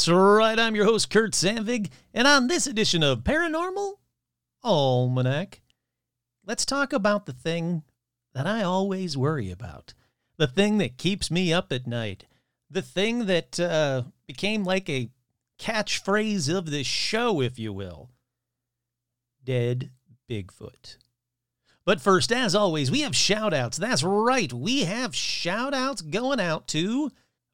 That's right. I'm your host, Kurt Sandvig, and on this edition of Paranormal Almanac, let's talk about the thing that I always worry about, the thing that keeps me up at night, the thing that uh, became like a catchphrase of this show, if you will Dead Bigfoot. But first, as always, we have shout outs. That's right, we have shout outs going out to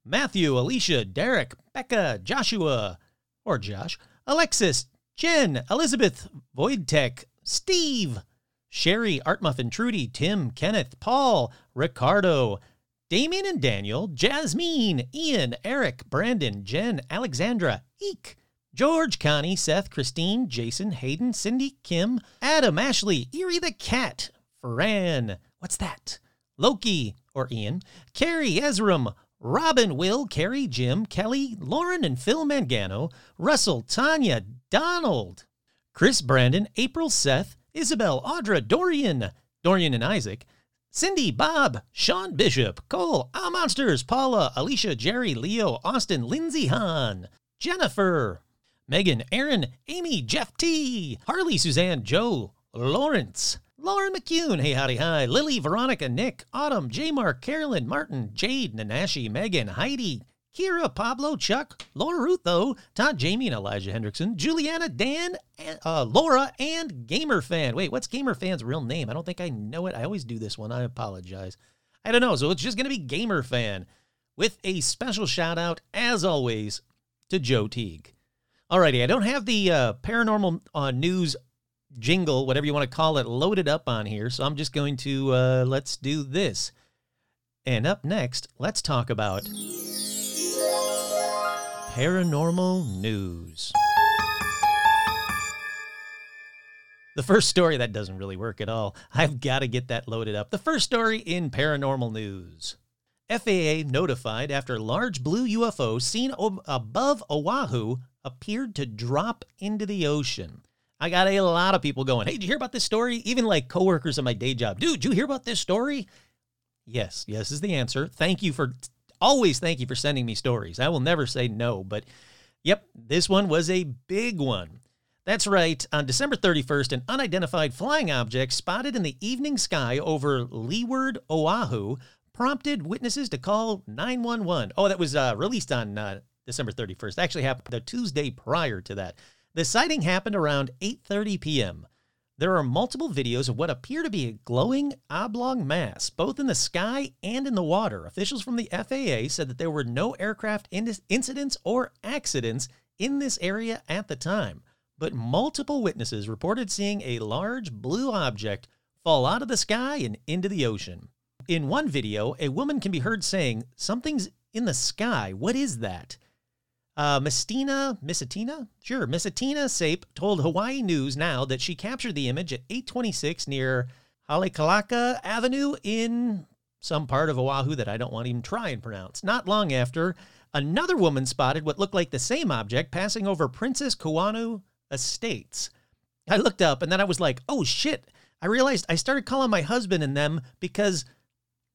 Matthew, Alicia, Derek, Becca, Joshua, or Josh, Alexis, Jen, Elizabeth, Void Tech, Steve, Sherry, Artmuffin, Trudy, Tim, Kenneth, Paul, Ricardo, Damien and Daniel, Jasmine, Ian, Eric, Brandon, Jen, Alexandra, Eek, George, Connie, Seth, Christine, Jason, Hayden, Cindy, Kim, Adam, Ashley, Erie the Cat, Fran, what's that? Loki, or Ian, Carrie, Ezram, Robin, Will, Carrie, Jim, Kelly, Lauren, and Phil Mangano, Russell, Tanya, Donald, Chris, Brandon, April, Seth, Isabel, Audra, Dorian, Dorian and Isaac, Cindy, Bob, Sean Bishop, Cole, Ah Monsters, Paula, Alicia, Jerry, Leo, Austin, Lindsay Hahn, Jennifer, Megan, Aaron, Amy, Jeff T, Harley, Suzanne, Joe, Lawrence, Lauren McCune, hey howdy hi, Lily, Veronica, Nick, Autumn, J Mark, Carolyn, Martin, Jade, Nanashi, Megan, Heidi, Kira, Pablo, Chuck, Laura Rutho, Todd, Jamie, and Elijah Hendrickson, Juliana, Dan, uh, Laura, and Gamer Fan. Wait, what's Gamer Fan's real name? I don't think I know it. I always do this one. I apologize. I don't know. So it's just going to be Gamer Fan with a special shout out, as always, to Joe Teague. Alrighty, I don't have the uh, paranormal uh, news jingle, whatever you want to call it, loaded up on here. So I'm just going to uh, let's do this. And up next, let's talk about paranormal news. The first story that doesn't really work at all. I've got to get that loaded up. The first story in paranormal news. FAA notified after large blue UFO seen above Oahu appeared to drop into the ocean. I got a lot of people going, Hey, did you hear about this story? Even like coworkers at my day job. Dude, you hear about this story? Yes, yes is the answer. Thank you for always thank you for sending me stories. I will never say no, but yep, this one was a big one. That's right. On December 31st, an unidentified flying object spotted in the evening sky over Leeward, Oahu, prompted witnesses to call 911. Oh, that was uh, released on uh, December 31st. Actually happened the Tuesday prior to that. The sighting happened around 8:30 p.m. There are multiple videos of what appear to be a glowing oblong mass, both in the sky and in the water. Officials from the FAA said that there were no aircraft incidents or accidents in this area at the time, but multiple witnesses reported seeing a large blue object fall out of the sky and into the ocean. In one video, a woman can be heard saying, Something's in the sky. What is that? Uh, Mistina, Missatina? Sure, Missatina Sape told Hawaii News Now that she captured the image at 826 near Halekalaka Avenue in some part of Oahu that I don't want to even try and pronounce. Not long after, another woman spotted what looked like the same object passing over Princess Kahanu Estates. I looked up and then I was like, oh shit. I realized I started calling my husband and them because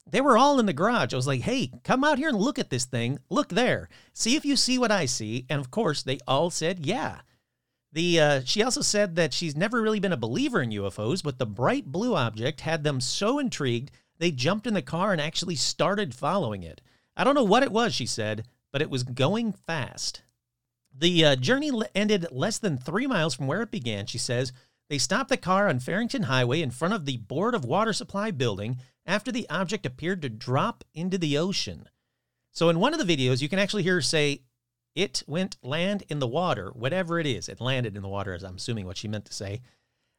they were all in the garage. I was like, hey, come out here and look at this thing. Look there. See if you see what I see. And of course, they all said, yeah. The uh, she also said that she's never really been a believer in UFOs, but the bright blue object had them so intrigued they jumped in the car and actually started following it. I don't know what it was, she said, but it was going fast. The uh, journey ended less than three miles from where it began, she says. They stopped the car on Farrington Highway in front of the Board of Water Supply building after the object appeared to drop into the ocean. So in one of the videos, you can actually hear her say, it went land in the water, whatever it is. It landed in the water, as I'm assuming what she meant to say.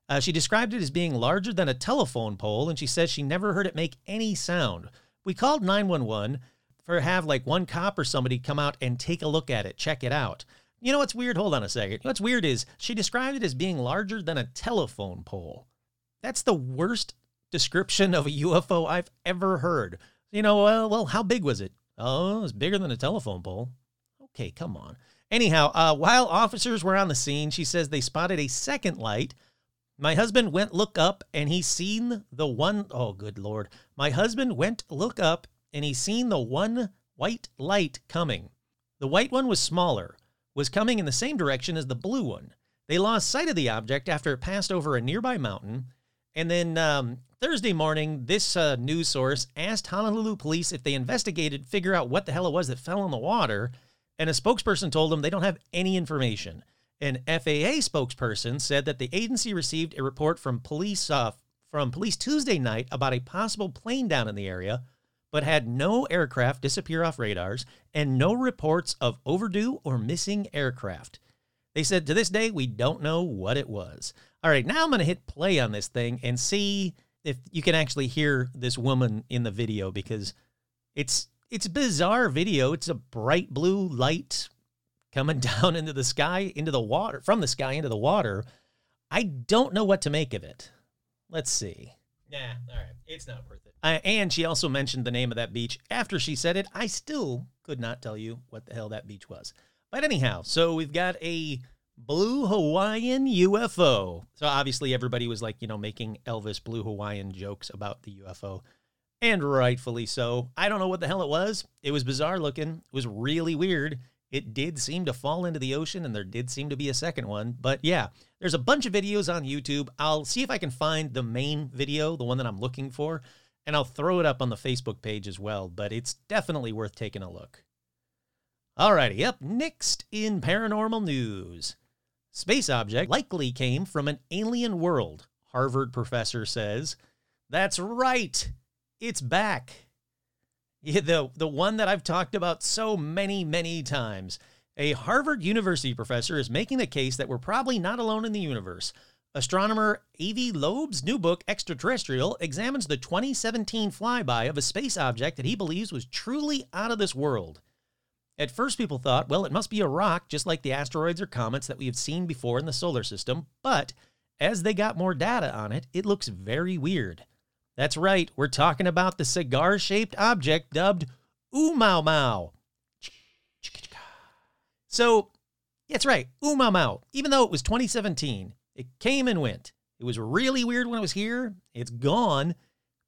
Uh, she described it as being larger than a telephone pole, and she says she never heard it make any sound. We called 911 for have like one cop or somebody come out and take a look at it, check it out. You know what's weird? Hold on a second. What's weird is she described it as being larger than a telephone pole. That's the worst description of a UFO I've ever heard. You know, well, well, how big was it? Oh, it was bigger than a telephone pole. Okay, come on. Anyhow, uh, while officers were on the scene, she says they spotted a second light. My husband went look up and he seen the one oh good lord. My husband went look up and he seen the one white light coming. The white one was smaller, was coming in the same direction as the blue one. They lost sight of the object after it passed over a nearby mountain. And then um, Thursday morning, this uh, news source asked Honolulu police if they investigated, figure out what the hell it was that fell in the water. And a spokesperson told them they don't have any information. An FAA spokesperson said that the agency received a report from police uh, from police Tuesday night about a possible plane down in the area, but had no aircraft disappear off radars and no reports of overdue or missing aircraft. They said to this day, we don't know what it was. All right, now I'm going to hit play on this thing and see if you can actually hear this woman in the video because it's it's a bizarre video. It's a bright blue light coming down into the sky, into the water, from the sky into the water. I don't know what to make of it. Let's see. Nah, all right. It's not worth it. Uh, and she also mentioned the name of that beach. After she said it, I still could not tell you what the hell that beach was. But anyhow, so we've got a blue Hawaiian UFO. So obviously everybody was like, you know, making Elvis blue Hawaiian jokes about the UFO. And rightfully so. I don't know what the hell it was. It was bizarre looking. It was really weird. It did seem to fall into the ocean, and there did seem to be a second one. But yeah, there's a bunch of videos on YouTube. I'll see if I can find the main video, the one that I'm looking for, and I'll throw it up on the Facebook page as well. But it's definitely worth taking a look. Alrighty, up next in paranormal news. Space object likely came from an alien world, Harvard professor says. That's right, it's back. The, the one that I've talked about so many, many times. A Harvard University professor is making the case that we're probably not alone in the universe. Astronomer Avi Loeb's new book, Extraterrestrial, examines the 2017 flyby of a space object that he believes was truly out of this world. At first, people thought, well, it must be a rock, just like the asteroids or comets that we have seen before in the solar system, but as they got more data on it, it looks very weird. That's right, we're talking about the cigar shaped object dubbed Oumuamua. So, that's right, Oumuamua. Even though it was 2017, it came and went. It was really weird when it was here. It's gone.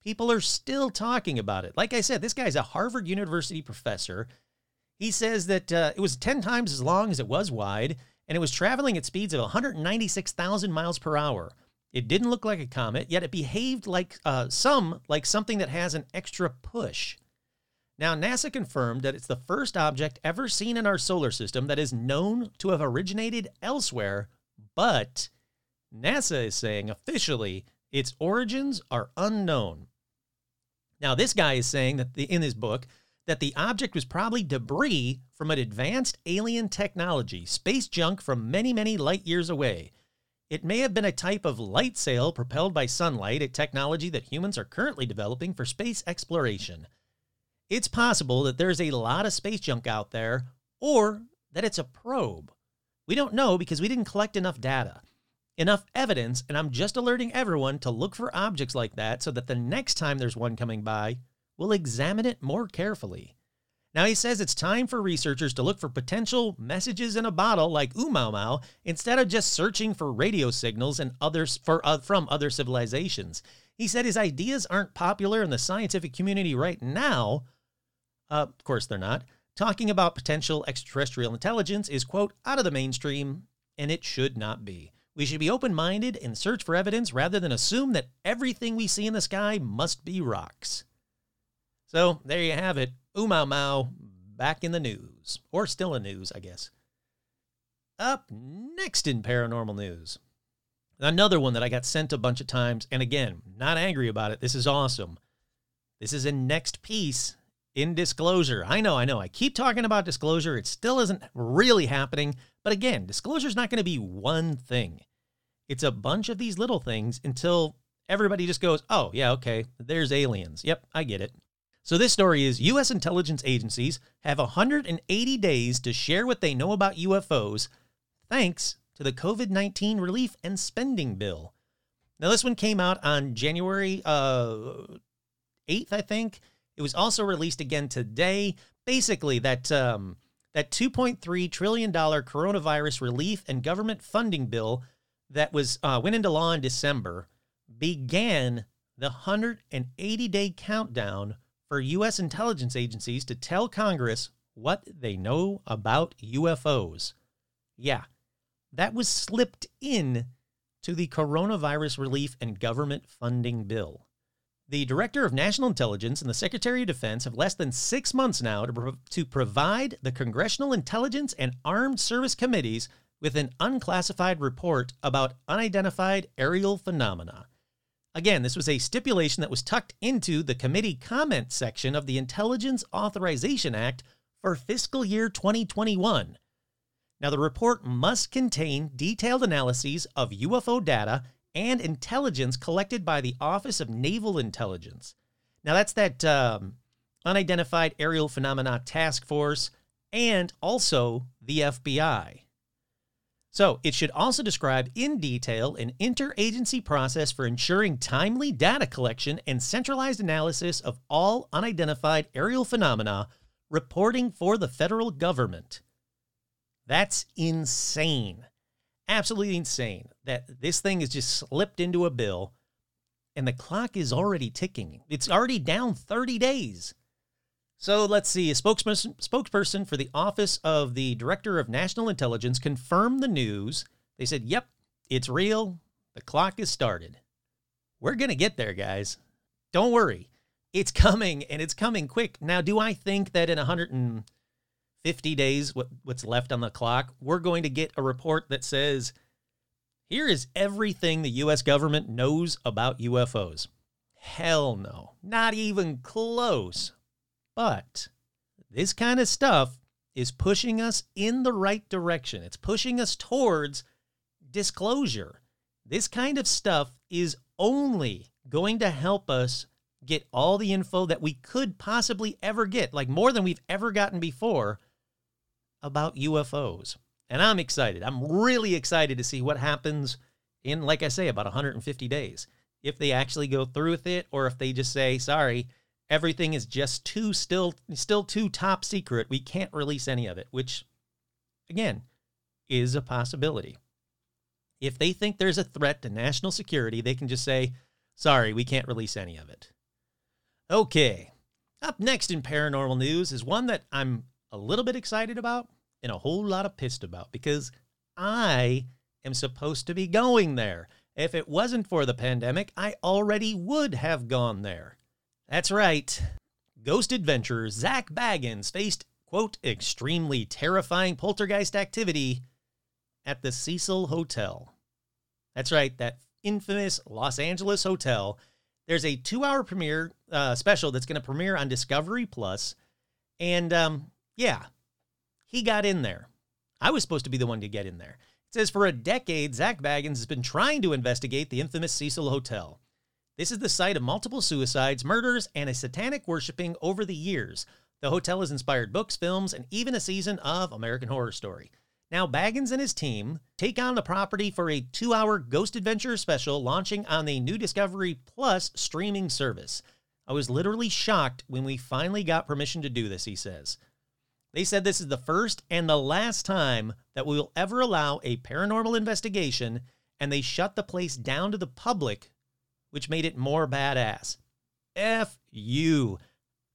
People are still talking about it. Like I said, this guy's a Harvard University professor. He says that uh, it was 10 times as long as it was wide, and it was traveling at speeds of 196,000 miles per hour. It didn't look like a comet, yet it behaved like uh, some like something that has an extra push. Now, NASA confirmed that it's the first object ever seen in our solar system that is known to have originated elsewhere, but NASA is saying officially its origins are unknown. Now, this guy is saying that the, in his book that the object was probably debris from an advanced alien technology, space junk from many, many light years away. It may have been a type of light sail propelled by sunlight, a technology that humans are currently developing for space exploration. It's possible that there's a lot of space junk out there, or that it's a probe. We don't know because we didn't collect enough data, enough evidence, and I'm just alerting everyone to look for objects like that so that the next time there's one coming by, we'll examine it more carefully. Now, he says it's time for researchers to look for potential messages in a bottle like Oumuamua instead of just searching for radio signals and others for, uh, from other civilizations. He said his ideas aren't popular in the scientific community right now. Uh, of course, they're not. Talking about potential extraterrestrial intelligence is, quote, out of the mainstream, and it should not be. We should be open minded and search for evidence rather than assume that everything we see in the sky must be rocks. So there you have it. Oumuamua back in the news, or still in news, I guess. Up next in paranormal news, another one that I got sent a bunch of times, and again, not angry about it. This is awesome. This is a next piece in disclosure. I know, I know. I keep talking about disclosure. It still isn't really happening. But again, disclosure is not going to be one thing. It's a bunch of these little things until everybody just goes, oh, yeah, okay, there's aliens. Yep, I get it. So this story is U.S. intelligence agencies have 180 days to share what they know about UFOs, thanks to the COVID 19 relief and spending bill. Now, this one came out on January uh, 8th, I think. It was also released again today. Basically, that um, that 2.3 trillion dollar coronavirus relief and government funding bill that was uh, went into law in December began the 180 day countdown for U.S. intelligence agencies to tell Congress what they know about UFOs. Yeah, that was slipped in to the coronavirus relief and government funding bill. The Director of National Intelligence and the Secretary of Defense have less than six months now to, to provide the Congressional Intelligence and Armed Service Committees with an unclassified report about unidentified aerial phenomena. Again, this was a stipulation that was tucked into the committee comment section of the Intelligence Authorization Act for fiscal year 2021. Now, the report must contain detailed analyses of UFO data and intelligence collected by the Office of Naval Intelligence. Now, that's that um, Unidentified Aerial Phenomena Task Force and also the FBI. So, it should also describe in detail an interagency process for ensuring timely data collection and centralized analysis of all unidentified aerial phenomena reporting for the federal government. That's insane. Absolutely insane that this thing is just slipped into a bill and the clock is already ticking. It's already down 30 days. So let's see. A spokesperson, spokesperson for the Office of the Director of National Intelligence confirmed the news. They said, yep, it's real. The clock is started. We're going to get there, guys. Don't worry. It's coming and it's coming quick. Now, do I think that in 150 days, what, what's left on the clock, we're going to get a report that says, here is everything the U.S. government knows about UFOs? Hell no. Not even close. But this kind of stuff is pushing us in the right direction. It's pushing us towards disclosure. This kind of stuff is only going to help us get all the info that we could possibly ever get, like more than we've ever gotten before, about UFOs. And I'm excited. I'm really excited to see what happens in, like I say, about 150 days. If they actually go through with it, or if they just say, sorry, everything is just too still still too top secret. We can't release any of it, which again is a possibility. If they think there's a threat to national security, they can just say, "Sorry, we can't release any of it." Okay. Up next in paranormal news is one that I'm a little bit excited about and a whole lot of pissed about because I am supposed to be going there. If it wasn't for the pandemic, I already would have gone there. That's right. Ghost adventurer Zak Bagans faced, quote, extremely terrifying poltergeist activity at the Cecil Hotel. That's right, that infamous Los Angeles hotel. There's a two hour premiere uh, special that's going to premiere on Discovery Plus. And um, yeah, he got in there. I was supposed to be the one to get in there. It says for a decade, Zak Bagans has been trying to investigate the infamous Cecil Hotel. This is the site of multiple suicides, murders, and a satanic worshiping over the years. The hotel has inspired books, films, and even a season of American Horror Story. Now, Bagans and his team take on the property for a two hour Ghost Adventure special launching on the new Discovery Plus streaming service. I was literally shocked when we finally got permission to do this, he says. They said this is the first and the last time that we will ever allow a paranormal investigation, and they shut the place down to the public which made it more badass. F you.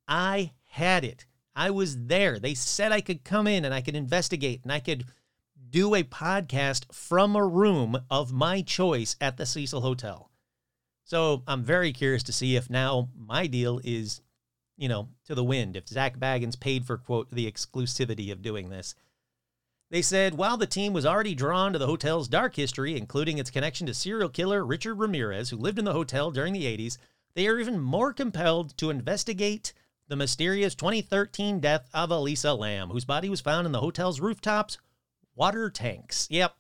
I had it. I was there. They said I could come in and I could investigate and I could do a podcast from a room of my choice at the Cecil Hotel. So I'm very curious to see if now my deal is, you know, to the wind, if Zak Bagans paid for, quote, the exclusivity of doing this. They said while the team was already drawn to the hotel's dark history, including its connection to serial killer Richard Ramirez, who lived in the hotel during the 80s, they are even more compelled to investigate the mysterious 2013 death of Elisa Lam, whose body was found in the hotel's rooftops water tanks. Yep.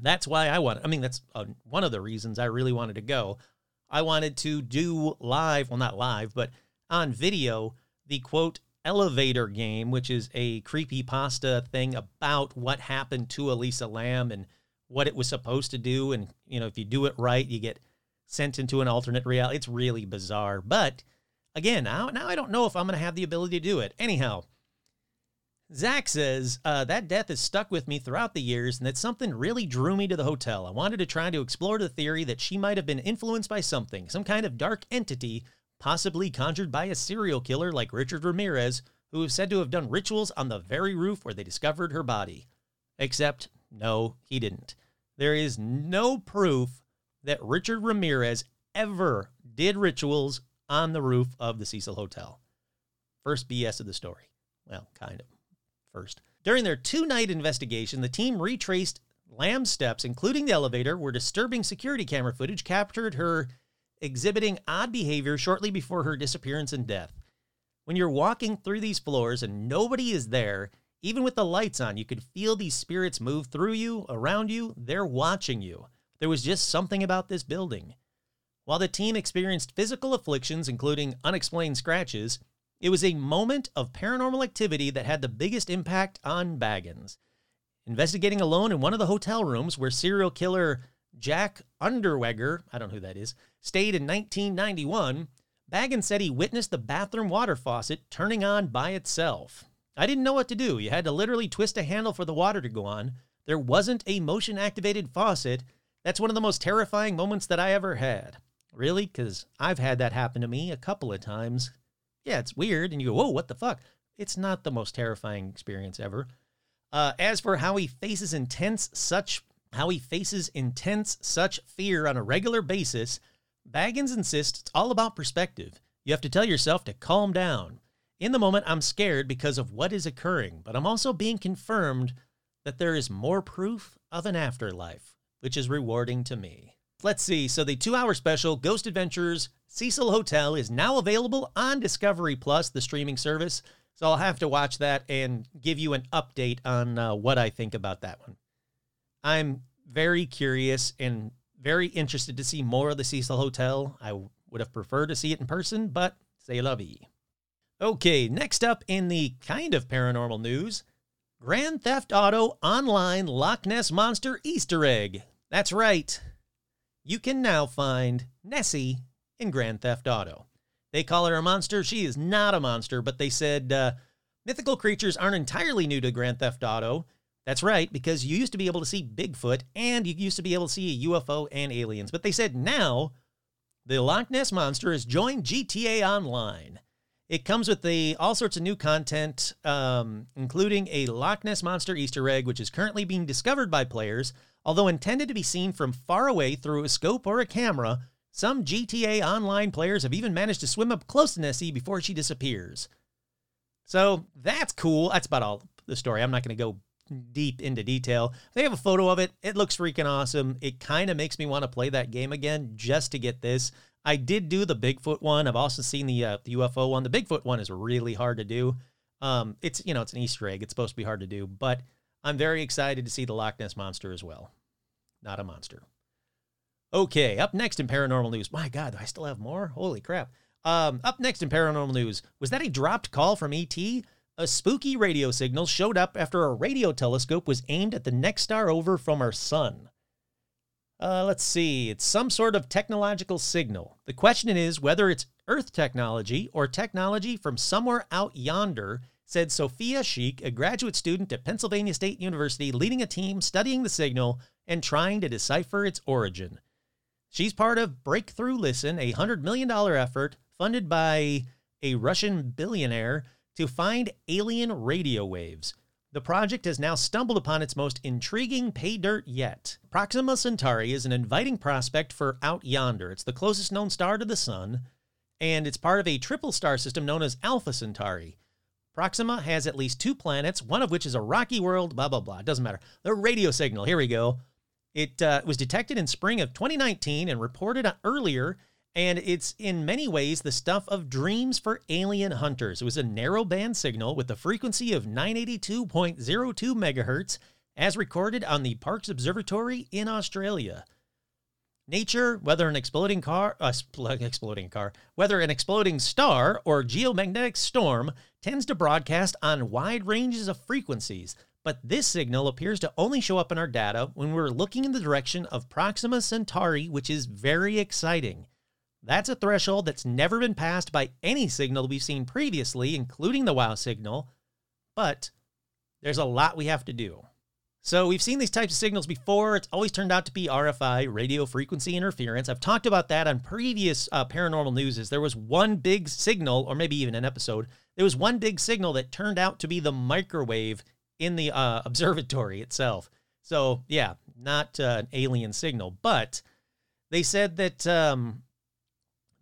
That's why I want. I mean, that's uh, one of the reasons I really wanted to go. I wanted to do live, well, not live, but on video, the quote elevator game, which is a creepy pasta thing about what happened to Elisa Lam and what it was supposed to do. And, you know, if you do it right, you get sent into an alternate reality. It's really bizarre. But again, now, now I don't know if I'm going to have the ability to do it. Anyhow, Zak says, uh, that death has stuck with me throughout the years, and that something really drew me to the hotel. I wanted to try to explore the theory that she might have been influenced by something, some kind of dark entity possibly conjured by a serial killer like Richard Ramirez, who is said to have done rituals on the very roof where they discovered her body. Except, no, he didn't. There is no proof that Richard Ramirez ever did rituals on the roof of the Cecil Hotel. First BS of the story. Well, kind of. First. During their two night investigation, the team retraced Lam's steps, including the elevator, where disturbing security camera footage captured her exhibiting odd behavior shortly before her disappearance and death. When you're walking through these floors and nobody is there, even with the lights on, you could feel these spirits move through you, around you. They're watching you. There was just something about this building. While the team experienced physical afflictions, including unexplained scratches, it was a moment of paranormal activity that had the biggest impact on Bagans. Investigating alone in one of the hotel rooms where serial killer Jack Unterweger, I don't know who that is, stayed in 1991, Bagans said he witnessed the bathroom water faucet turning on by itself. I didn't know what to do. You had to literally twist a handle for the water to go on. There wasn't a motion activated faucet. That's one of the most terrifying moments that I ever had. Really? Because I've had that happen to me a couple of times. Yeah, it's weird. And you go, whoa, what the fuck? It's not the most terrifying experience ever. Uh, as for how he faces intense such how he faces intense such fear on a regular basis, Bagans insists it's all about perspective. You have to tell yourself to calm down. In the moment, I'm scared because of what is occurring, but I'm also being confirmed that there is more proof of an afterlife, which is rewarding to me. Let's see. So, the two hour special, Ghost Adventures Cecil Hotel, is now available on Discovery Plus, the streaming service. So, I'll have to watch that and give you an update on uh, what I think about that one. I'm very curious and very interested to see more of the Cecil Hotel. I would have preferred to see it in person, but say lovey. Okay, next up in the kind of paranormal news Grand Theft Auto Online Loch Ness Monster Easter egg. That's right. You can now find Nessie in Grand Theft Auto. They call her a monster. She is not a monster, but they said uh, mythical creatures aren't entirely new to Grand Theft Auto. That's right, because you used to be able to see Bigfoot and you used to be able to see a UFO and aliens. But they said now the Loch Ness Monster has joined GTA Online. It comes with the all sorts of new content, um, including a Loch Ness Monster Easter egg, which is currently being discovered by players. Although intended to be seen from far away through a scope or a camera, some GTA Online players have even managed to swim up close to Nessie before she disappears. So that's cool. That's about all the story. I'm not going to go deep into detail. They have a photo of it. It looks freaking awesome. It kind of makes me want to play that game again just to get this. I did do the Bigfoot one. I've also seen the uh, the UFO one. The Bigfoot one is really hard to do. Um, it's you know it's an Easter egg. It's supposed to be hard to do, but I'm very excited to see the Loch Ness monster as well. Not a monster. Okay, up next in paranormal news. My God, do I still have more? Holy crap! Um, up next in paranormal news, was that a dropped call from ET? A spooky radio signal showed up after a radio telescope was aimed at the next star over from our sun. Uh, let's see, it's some sort of technological signal. The question is whether it's Earth technology or technology from somewhere out yonder, said Sofia Sheikh, a graduate student at Pennsylvania State University, leading a team studying the signal and trying to decipher its origin. She's part of Breakthrough Listen, a $100 million effort funded by a Russian billionaire to find alien radio waves. The project has now stumbled upon its most intriguing pay dirt yet. Proxima Centauri is an inviting prospect for Out Yonder. It's the closest known star to the Sun, and it's part of a triple star system known as Alpha Centauri. Proxima has at least two planets, one of which is a rocky world, blah, blah, blah. It doesn't matter. The radio signal, here we go. It uh, was detected in spring of 2019 and reported earlier and it's in many ways the stuff of dreams for alien hunters. It was a narrow band signal with a frequency of 982.02 megahertz as recorded on the Parkes Observatory in Australia. Nature, whether an exploding car, uh, exploding car, whether an exploding star or geomagnetic storm, tends to broadcast on wide ranges of frequencies, but this signal appears to only show up in our data when we're looking in the direction of Proxima Centauri, which is very exciting. That's a threshold that's never been passed by any signal we've seen previously, including the WOW signal, but there's a lot we have to do. So we've seen these types of signals before. It's always turned out to be RFI, radio frequency interference. I've talked about that on previous uh, paranormal newses. There was one big signal, or maybe even an episode. There was one big signal that turned out to be the microwave in the uh, observatory itself. So yeah, not uh, an alien signal, but they said that um,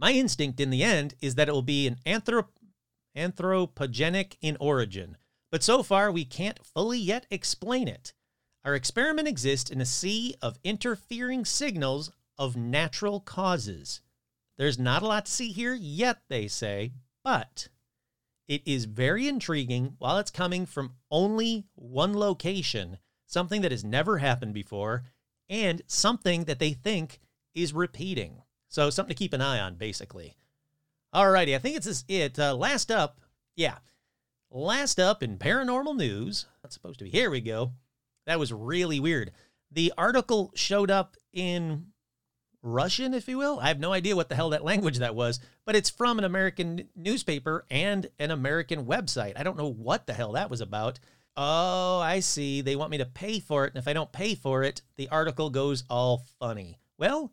my instinct in the end is that it will be an anthrop- anthropogenic in origin. But so far, we can't fully yet explain it. Our experiment exists in a sea of interfering signals of natural causes. There's not a lot to see here yet, they say, but it is very intriguing while it's coming from only one location, something that has never happened before, and something that they think is repeating. So, something to keep an eye on, basically. All righty, I think it's this it. Uh, last up, yeah, last up in paranormal news. That's supposed to be. Here we go. That was really weird. The article showed up in Russian, if you will. I have no idea what the hell that language that was, but it's from an American newspaper and an American website. I don't know what the hell that was about. Oh, I see. They want me to pay for it. And if I don't pay for it, the article goes all funny. Well,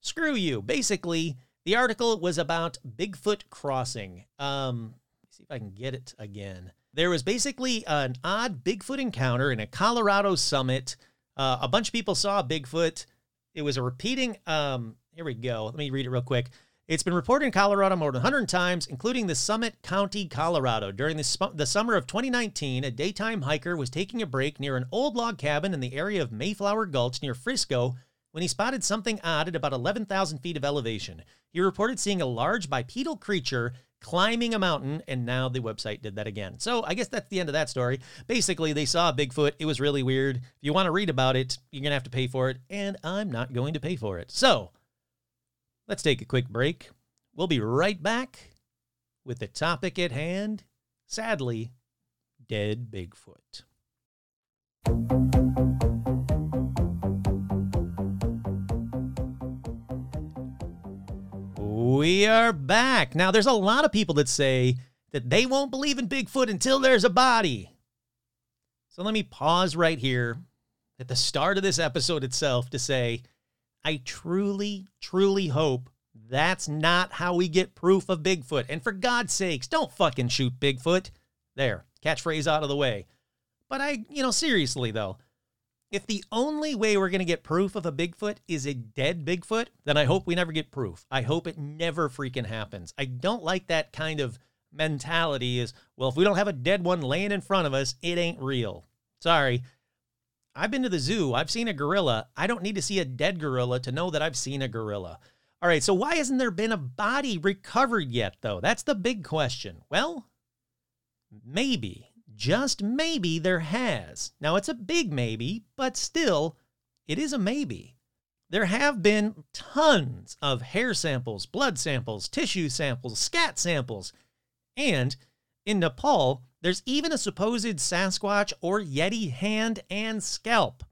screw you. Basically, the article was about Bigfoot crossing. Um, see if I can get it again. There was basically an odd Bigfoot encounter in a Colorado summit. Uh, a bunch of people saw Bigfoot. It was a repeating. Um, here we go. Let me read it real quick. It's been reported in Colorado more than 100 times, including the Summit County, Colorado. During the, sp- the summer of 2019, a daytime hiker was taking a break near an old log cabin in the area of Mayflower Gulch near Frisco when he spotted something odd at about 11,000 feet of elevation. He reported seeing a large bipedal creature climbing a mountain, and now the website did that again. So I guess that's the end of that story. Basically, they saw Bigfoot. It was really weird. If you want to read about it, you're going to have to pay for it, and I'm not going to pay for it. So let's take a quick break. We'll be right back with the topic at hand sadly, dead Bigfoot. We are back. Now, there's a lot of people that say that they won't believe in Bigfoot until there's a body. So let me pause right here at the start of this episode itself to say, I truly, truly hope that's not how we get proof of Bigfoot. And for God's sakes, don't fucking shoot Bigfoot. There, catchphrase out of the way. But I, you know, seriously though, if the only way we're going to get proof of a Bigfoot is a dead Bigfoot, then I hope we never get proof. I hope it never freaking happens. I don't like that kind of mentality is, well, if we don't have a dead one laying in front of us, it ain't real. Sorry. I've been to the zoo. I've seen a gorilla. I don't need to see a dead gorilla to know that I've seen a gorilla. All right, so why hasn't there been a body recovered yet, though? That's the big question. Well, maybe just maybe there has. Now, it's a big maybe, but still, it is a maybe. There have been tons of hair samples, blood samples, tissue samples, scat samples, and in Nepal, there's even a supposed Sasquatch or Yeti hand and scalp,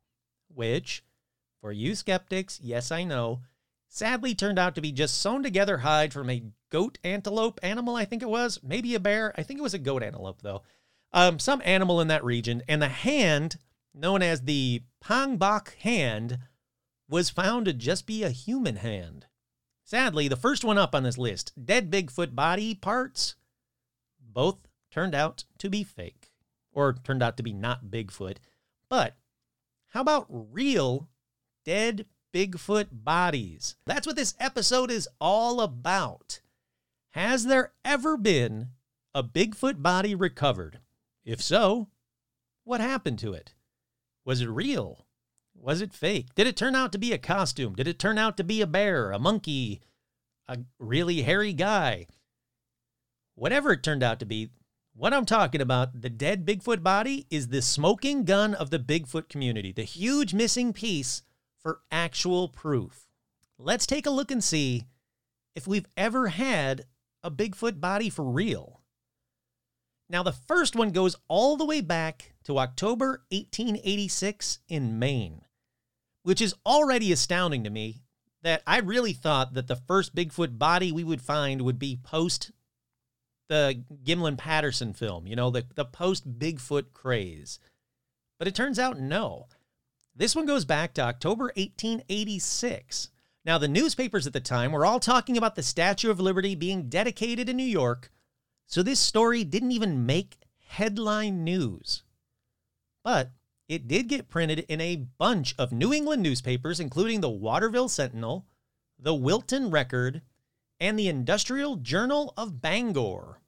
which, for you skeptics, yes, I know, sadly turned out to be just sewn together hide from a goat antelope animal, I think it was. Maybe a bear. I think it was a goat antelope, though um, some animal in that region, and the hand, known as the Pangbok hand, was found to just be a human hand. Sadly, the first one up on this list, dead Bigfoot body parts, both turned out to be fake, or turned out to be not Bigfoot. But how about real dead Bigfoot bodies? That's what this episode is all about. Has there ever been a Bigfoot body recovered? If so, what happened to it? Was it real? Was it fake? Did it turn out to be a costume? Did it turn out to be a bear, a monkey, a really hairy guy? Whatever it turned out to be, What I'm talking about, the dead Bigfoot body, is the smoking gun of the Bigfoot community, the huge missing piece for actual proof. Let's take a look and see if we've ever had a Bigfoot body for real. Now, the first one goes all the way back to October 1886 in Maine, which is already astounding to me that I really thought that the first Bigfoot body we would find would be post the Gimlin Patterson film, you know, the, the post Bigfoot craze. But it turns out no. This one goes back to October 1886. Now, the newspapers at the time were all talking about the Statue of Liberty being dedicated in New York, so this story didn't even make headline news. But it did get printed in a bunch of New England newspapers, including the Waterville Sentinel, the Wilton Record, and the Industrial Journal of Bangor.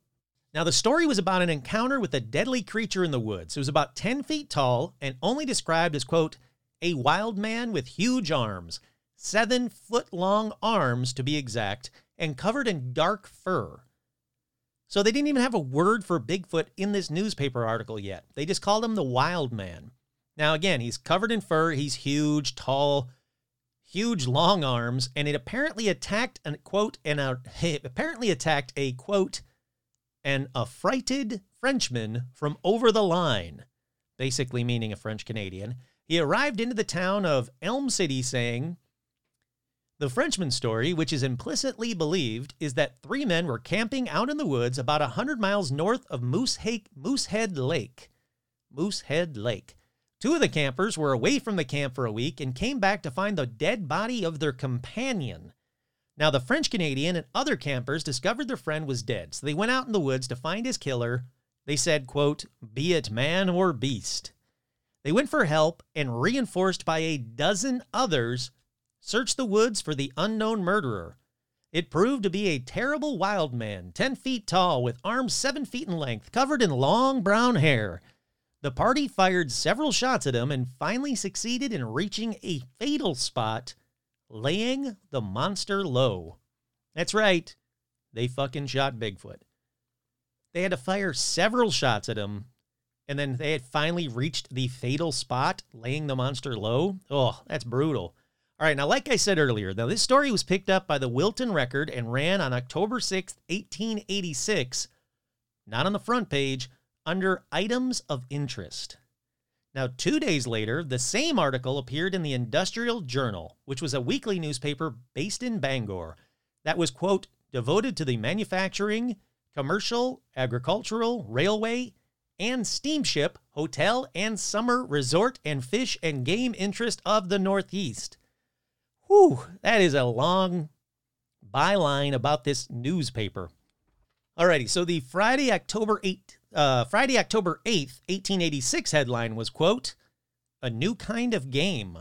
Now, the story was about an encounter with a deadly creature in the woods. It was about 10 feet tall and only described as, quote, a wild man with huge arms, seven foot long arms to be exact, and covered in dark fur. So they didn't even have a word for Bigfoot in this newspaper article yet. They just called him the wild man. Now, again, he's covered in fur, he's huge, tall, huge long arms, and it apparently attacked an quote and uh, a it apparently attacked a quote an affrighted Frenchman from over the line, basically meaning a French Canadian. He arrived into the town of Elm City saying, the Frenchman's story, which is implicitly believed, is that three men were camping out in the woods about a hundred miles north of Moosehead Lake. Moosehead Lake. Two of the campers were away from the camp for a week and came back to find the dead body of their companion. Now, the French Canadian and other campers discovered their friend was dead, so they went out in the woods to find his killer. They said, quote, be it man or beast. They went for help and, reinforced by a dozen others, searched the woods for the unknown murderer. It proved to be a terrible wild man, 10 feet tall, with arms 7 feet in length, covered in long brown hair. The party fired several shots at him and finally succeeded in reaching a fatal spot, laying the monster low. That's right, they fucking shot Bigfoot. They had to fire several shots at him, and then they had finally reached the fatal spot, laying the monster low. Oh, that's brutal. All right, now, like I said earlier, now this story was picked up by the Wilton Record and ran on October 6th, 1886, not on the front page, under items of interest. Now, two days later, the same article appeared in the Industrial Journal, which was a weekly newspaper based in Bangor that was, quote, devoted to the manufacturing, commercial, agricultural, railway, and steamship, hotel, and summer resort and fish and game interest of the Northeast. Whew, that is a long byline about this newspaper. Alrighty, so the Friday, October 8th, uh, Friday, October 8th, 1886 headline was, quote, A New Kind of Game.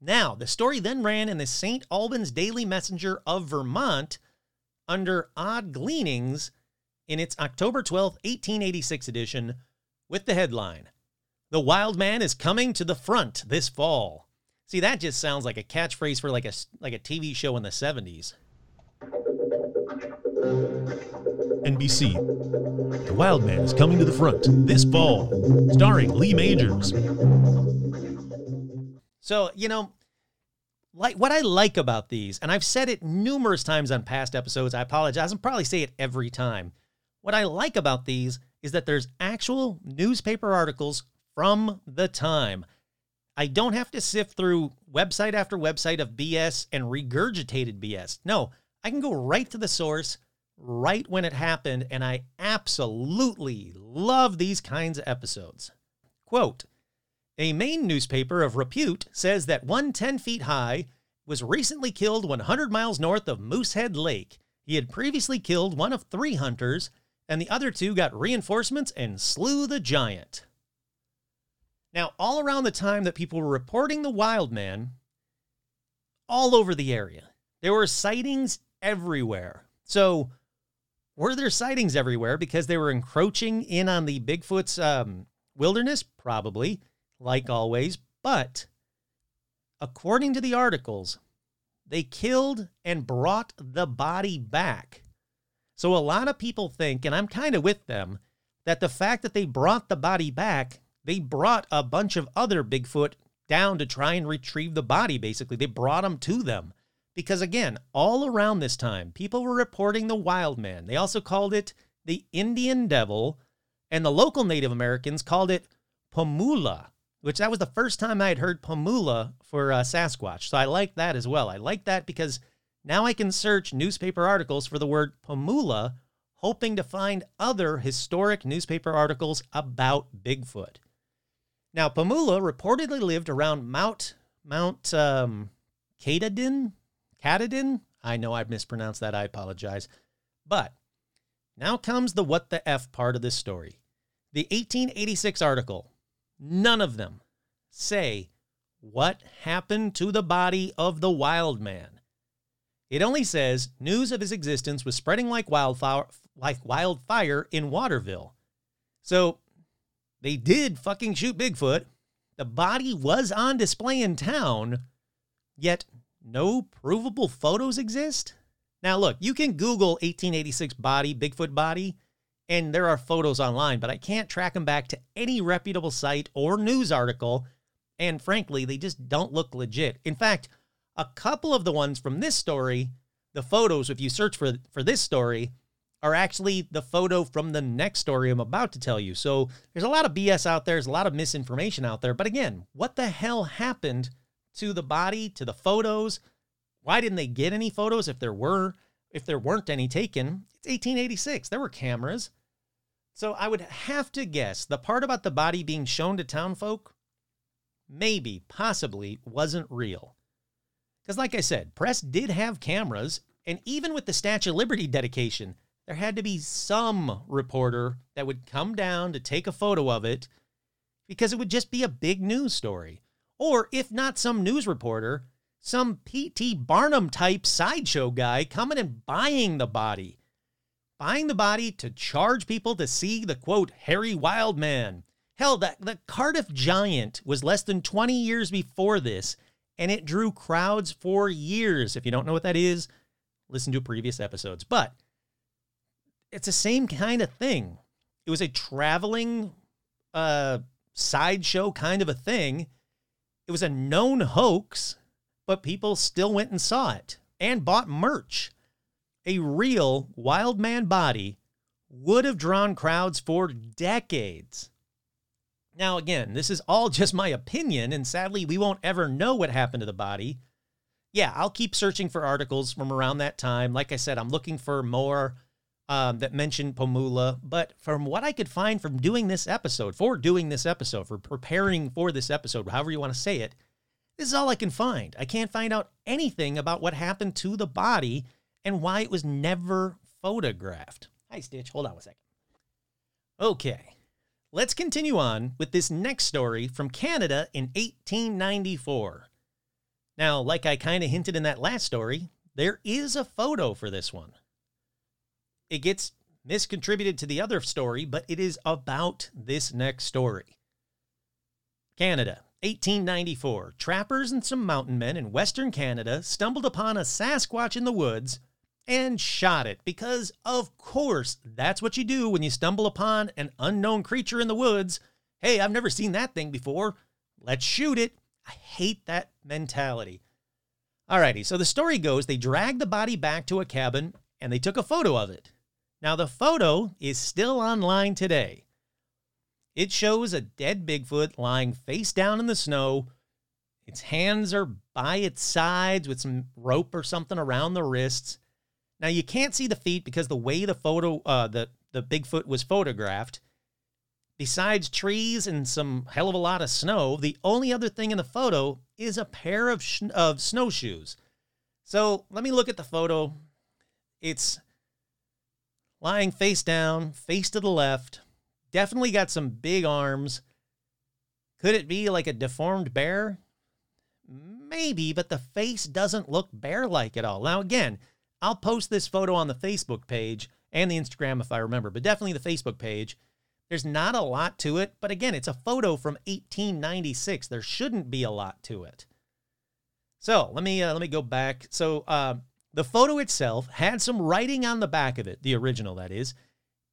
Now, the story then ran in the St. Albans Daily Messenger of Vermont under Odd Gleanings in its October 12th, 1886 edition with the headline, The Wild Man is Coming to the Front This Fall. See, that just sounds like a catchphrase for like a, like a TV show in the 70s. NBC. The Wild Man is coming to the front this fall, starring Lee Majors. So, you know, like what I like about these, and I've said it numerous times on past episodes, I apologize, and probably say it every time. What I like about these is that there's actual newspaper articles from the time. I don't have to sift through website after website of BS and regurgitated BS. No, I can go right to the source right when it happened, and I absolutely love these kinds of episodes. Quote A Maine newspaper of repute says that one 10 feet high was recently killed 100 miles north of Moosehead Lake. He had previously killed one of three hunters, and the other two got reinforcements and slew the giant. Now, all around the time that people were reporting the wild man, all over the area, there were sightings everywhere. So, were there sightings everywhere because they were encroaching in on the Bigfoot's um, wilderness? Probably, like always. But according to the articles, they killed and brought the body back. So a lot of people think, and I'm kind of with them, that the fact that they brought the body back, they brought a bunch of other Bigfoot down to try and retrieve the body, basically. They brought them to them. Because again, all around this time, people were reporting the wild man. They also called it the Indian devil, and the local Native Americans called it Pamola, which that was the first time I had heard Pamola for uh, Sasquatch. So I like that as well. I like that because now I can search newspaper articles for the word Pamola, hoping to find other historic newspaper articles about Bigfoot. Now, Pamola reportedly lived around Mount Mount um, Katahdin. Katahdin. I know I've mispronounced that. I apologize. But now comes the what the f part of this story. The 1886 article. None of them say what happened to the body of the wild man. It only says news of his existence was spreading like wildfire, like wildfire in Waterville. So they did fucking shoot Bigfoot. The body was on display in town, yet no provable photos exist. Now, look, you can Google 1886 body, Bigfoot body, and there are photos online, but I can't track them back to any reputable site or news article. And frankly, they just don't look legit. In fact, a couple of the ones from this story, the photos, if you search for, for this story, are actually the photo from the next story I'm about to tell you. So there's a lot of BS out there, there's a lot of misinformation out there. But again, what the hell happened to the body, to the photos? Why didn't they get any photos if there were, if there weren't any taken? It's 1886. There were cameras. So I would have to guess the part about the body being shown to townfolk maybe, possibly wasn't real. Because, like I said, press did have cameras, and even with the Statue of Liberty dedication, there had to be some reporter that would come down to take a photo of it because it would just be a big news story. Or if not some news reporter, some P.T. Barnum type sideshow guy coming and buying the body. Buying the body to charge people to see the quote, hairy wild man. Hell, the, the Cardiff Giant was less than 20 years before this, and it drew crowds for years. If you don't know what that is, listen to previous episodes. But it's the same kind of thing. It was a traveling uh, sideshow kind of a thing. It was a known hoax, but people still went and saw it and bought merch. A real wild man body would have drawn crowds for decades. Now, again, this is all just my opinion, and sadly, we won't ever know what happened to the body. Yeah, I'll keep searching for articles from around that time. Like I said, I'm looking for more um, that mentioned Pamola. But from what I could find from doing this episode, for doing this episode, for preparing for this episode, however you want to say it, this is all I can find. I can't find out anything about what happened to the body and why it was never photographed. Hi, Stitch. Hold on a second. Okay, let's continue on with this next story from Canada in 1894. Now, like I kind of hinted in that last story, there is a photo for this one. It gets miscontributed to the other story, but it is about this next story. Canada, 1894. Trappers and some mountain men in Western Canada stumbled upon a Sasquatch in the woods and shot it because, of course, that's what you do when you stumble upon an unknown creature in the woods. Hey, I've never seen that thing before. Let's shoot it. I hate that mentality. Alrighty, so the story goes they dragged the body back to a cabin and they took a photo of it. Now, the photo is still online today. It shows a dead Bigfoot lying face down in the snow. Its hands are by its sides with some rope or something around the wrists. Now you can't see the feet because the way the photo, uh, the the Bigfoot was photographed. Besides trees and some hell of a lot of snow, the only other thing in the photo is a pair of sh- of snowshoes. So let me look at the photo. It's lying face down, face to the left. Definitely got some big arms. Could it be like a deformed bear? Maybe, but the face doesn't look bear like at all. Now, again, I'll post this photo on the Facebook page and the Instagram if I remember, but definitely the Facebook page. There's not a lot to it, but again, it's a photo from 1896. There shouldn't be a lot to it. So let me uh, let me go back. So uh, the photo itself had some writing on the back of it, the original that is,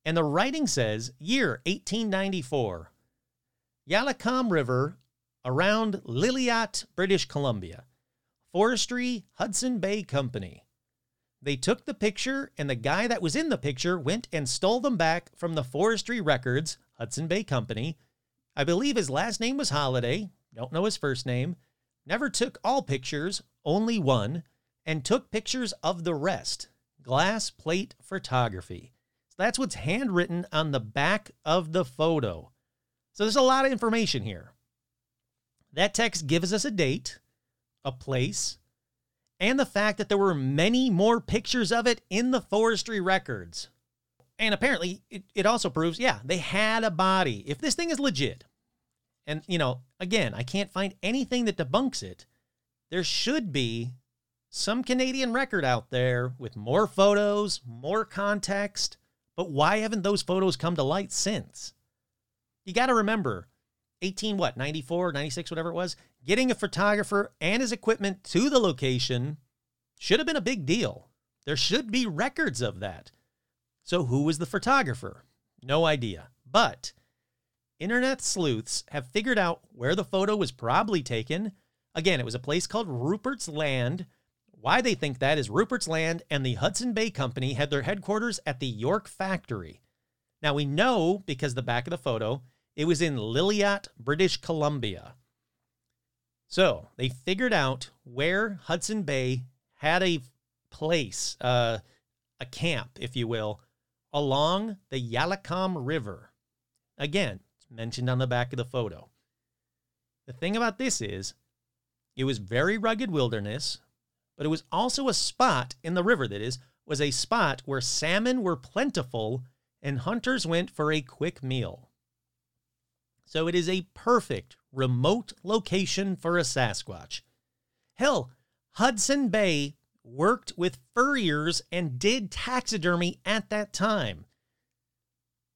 And the writing says year 1894. Yalakom River around Lillooet, British Columbia. Forestry Hudson Bay Company. They took the picture, and the guy that was in the picture went and stole them back from the Forestry Records, Hudson Bay Company. I believe his last name was Holiday, don't know his first name. Never took all pictures, only one, and took pictures of the rest. Glass plate photography. So that's what's handwritten on the back of the photo. So there's a lot of information here. That text gives us a date, a place, and the fact that there were many more pictures of it in the forestry records. And apparently, it, it also proves, yeah, they had a body. If this thing is legit, and, you know, again, I can't find anything that debunks it, there should be some Canadian record out there with more photos, more context. But why haven't those photos come to light since? You got to remember, 18 what 94 96 whatever it was getting a photographer and his equipment to the location should have been a big deal there should be records of that so who was the photographer no idea but internet sleuths have figured out where the photo was probably taken again it was a place called rupert's land why they think that is rupert's land and the hudson bay company had their headquarters at the york factory now we know because the back of the photo it was in Lillooet, British Columbia. So they figured out where Hudson Bay had a place, uh, a camp, if you will, along the Yalakom River. Again, it's mentioned on the back of the photo. The thing about this is, it was very rugged wilderness, but it was also a spot in the river that is, was a spot where salmon were plentiful and hunters went for a quick meal. So it is a perfect remote location for a Sasquatch. Hell, Hudson Bay worked with furriers and did taxidermy at that time.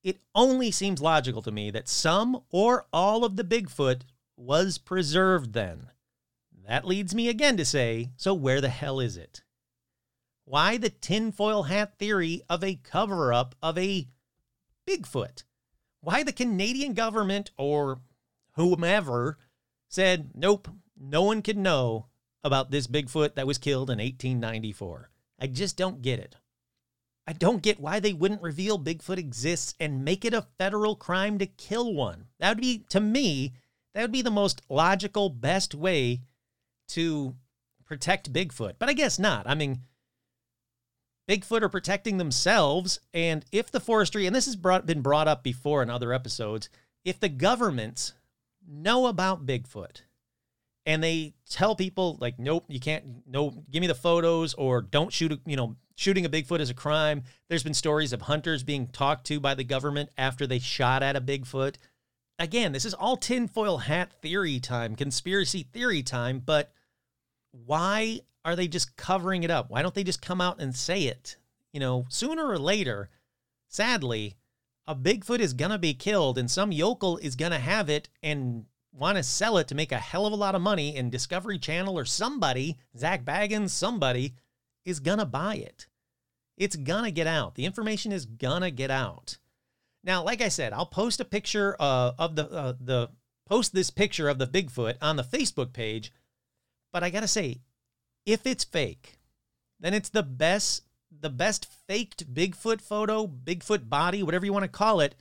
It only seems logical to me that some or all of the Bigfoot was preserved then. That leads me again to say so where the hell is it? Why the tinfoil hat theory of a cover up of a Bigfoot? why the Canadian government or whomever said, nope, no one can know about this Bigfoot that was killed in 1894. I just don't get it. I don't get why they wouldn't reveal Bigfoot exists and make it a federal crime to kill one. That would be, to me, that would be the most logical, best way to protect Bigfoot. But I guess not. I mean, Bigfoot are protecting themselves. And if the forestry, and this has brought, been brought up before in other episodes, if the governments know about Bigfoot and they tell people like, nope, you can't, no, give me the photos or don't shoot, you know, shooting a Bigfoot is a crime. There's been stories of hunters being talked to by the government after they shot at a Bigfoot. Again, this is all tinfoil hat theory time, conspiracy theory time, but why are they just covering it up? Why don't they just come out and say it? You know, sooner or later, sadly, a Bigfoot is going to be killed and some yokel is going to have it and want to sell it to make a hell of a lot of money and Discovery Channel or somebody, Zak Bagans, somebody is going to buy it. It's going to get out. The information is going to get out. Now, like I said, I'll post a picture uh, of the uh, the post this picture of the Bigfoot on the Facebook page, but I got to say if it's fake, then it's the best the best faked Bigfoot photo, Bigfoot body, whatever you want to call it,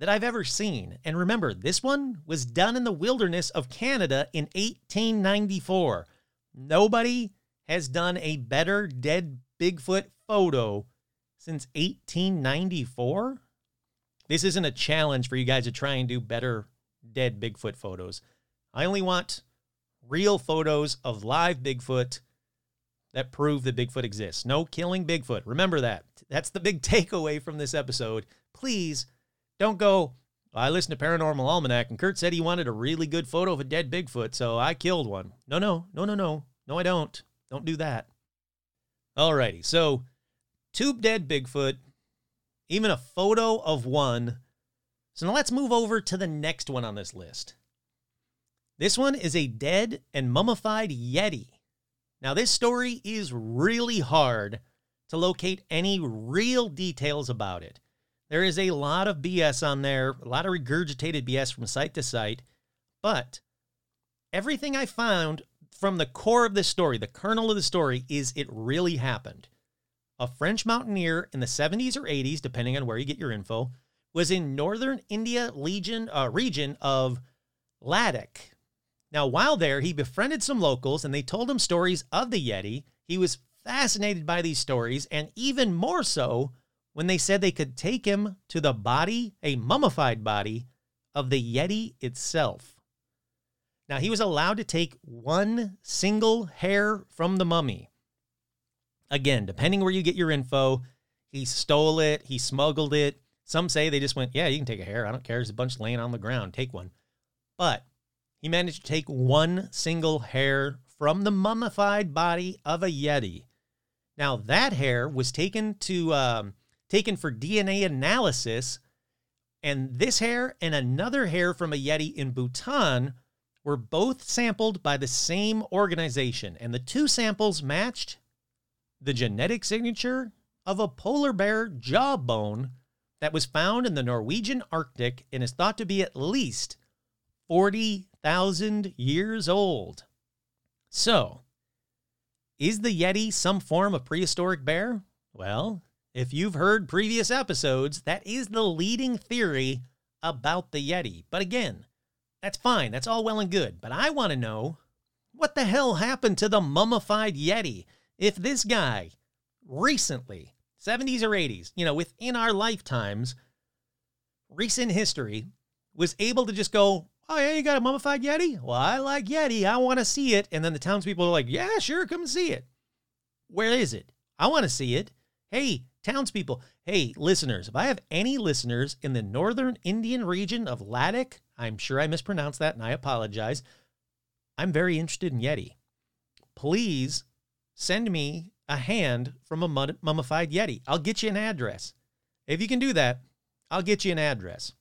that I've ever seen. And remember, this one was done in the wilderness of Canada in 1894. Nobody has done a better dead Bigfoot photo since 1894. This isn't a challenge for you guys to try and do better dead Bigfoot photos. I only want real photos of live Bigfoot that prove that Bigfoot exists. No killing Bigfoot. Remember that. That's the big takeaway from this episode. Please don't go, I listened to Paranormal Almanac and Kurt said he wanted a really good photo of a dead Bigfoot, so I killed one. No, no, no, no, no. No, I don't. Don't do that. Alrighty, so tube dead Bigfoot, even a photo of one. So now let's move over to the next one on this list. This one is a dead and mummified Yeti. Now, this story is really hard to locate any real details about it. There is a lot of BS on there, a lot of regurgitated BS from site to site, but everything I found from the core of this story, the kernel of the story, is it really happened. A French mountaineer in the 70s or 80s, depending on where you get your info, was in northern India legion, uh, region of Ladakh. Now, while there, he befriended some locals and they told him stories of the Yeti. He was fascinated by these stories, and even more so when they said they could take him to the body, a mummified body, of the Yeti itself. Now, he was allowed to take one single hair from the mummy. Again, depending where you get your info, he stole it, he smuggled it. Some say they just went, Yeah, you can take a hair. I don't care. There's a bunch laying on the ground. Take one. But he managed to take one single hair from the mummified body of a Yeti. Now, that hair was taken to um, taken for DNA analysis, and this hair and another hair from a Yeti in Bhutan were both sampled by the same organization, and the two samples matched the genetic signature of a polar bear jawbone that was found in the Norwegian Arctic and is thought to be at least 40,000 years old. So, is the Yeti some form of prehistoric bear? Well, if you've heard previous episodes, that is the leading theory about the Yeti. But again, that's fine. That's all well and good. But I want to know what the hell happened to the mummified Yeti? If this guy recently, 70s or 80s, you know, within our lifetimes, recent history, was able to just go, oh, yeah, you got a mummified Yeti? Well, I like Yeti. I want to see it. And then the townspeople are like, yeah, sure, come and see it. Where is it? I want to see it. Hey, townspeople, hey, listeners, if I have any listeners in the northern Indian region of Ladakh, I'm sure I mispronounced that and I apologize. I'm very interested in Yeti. Please send me a hand from a mummified Yeti. I'll get you an address. If you can do that, I'll get you an address.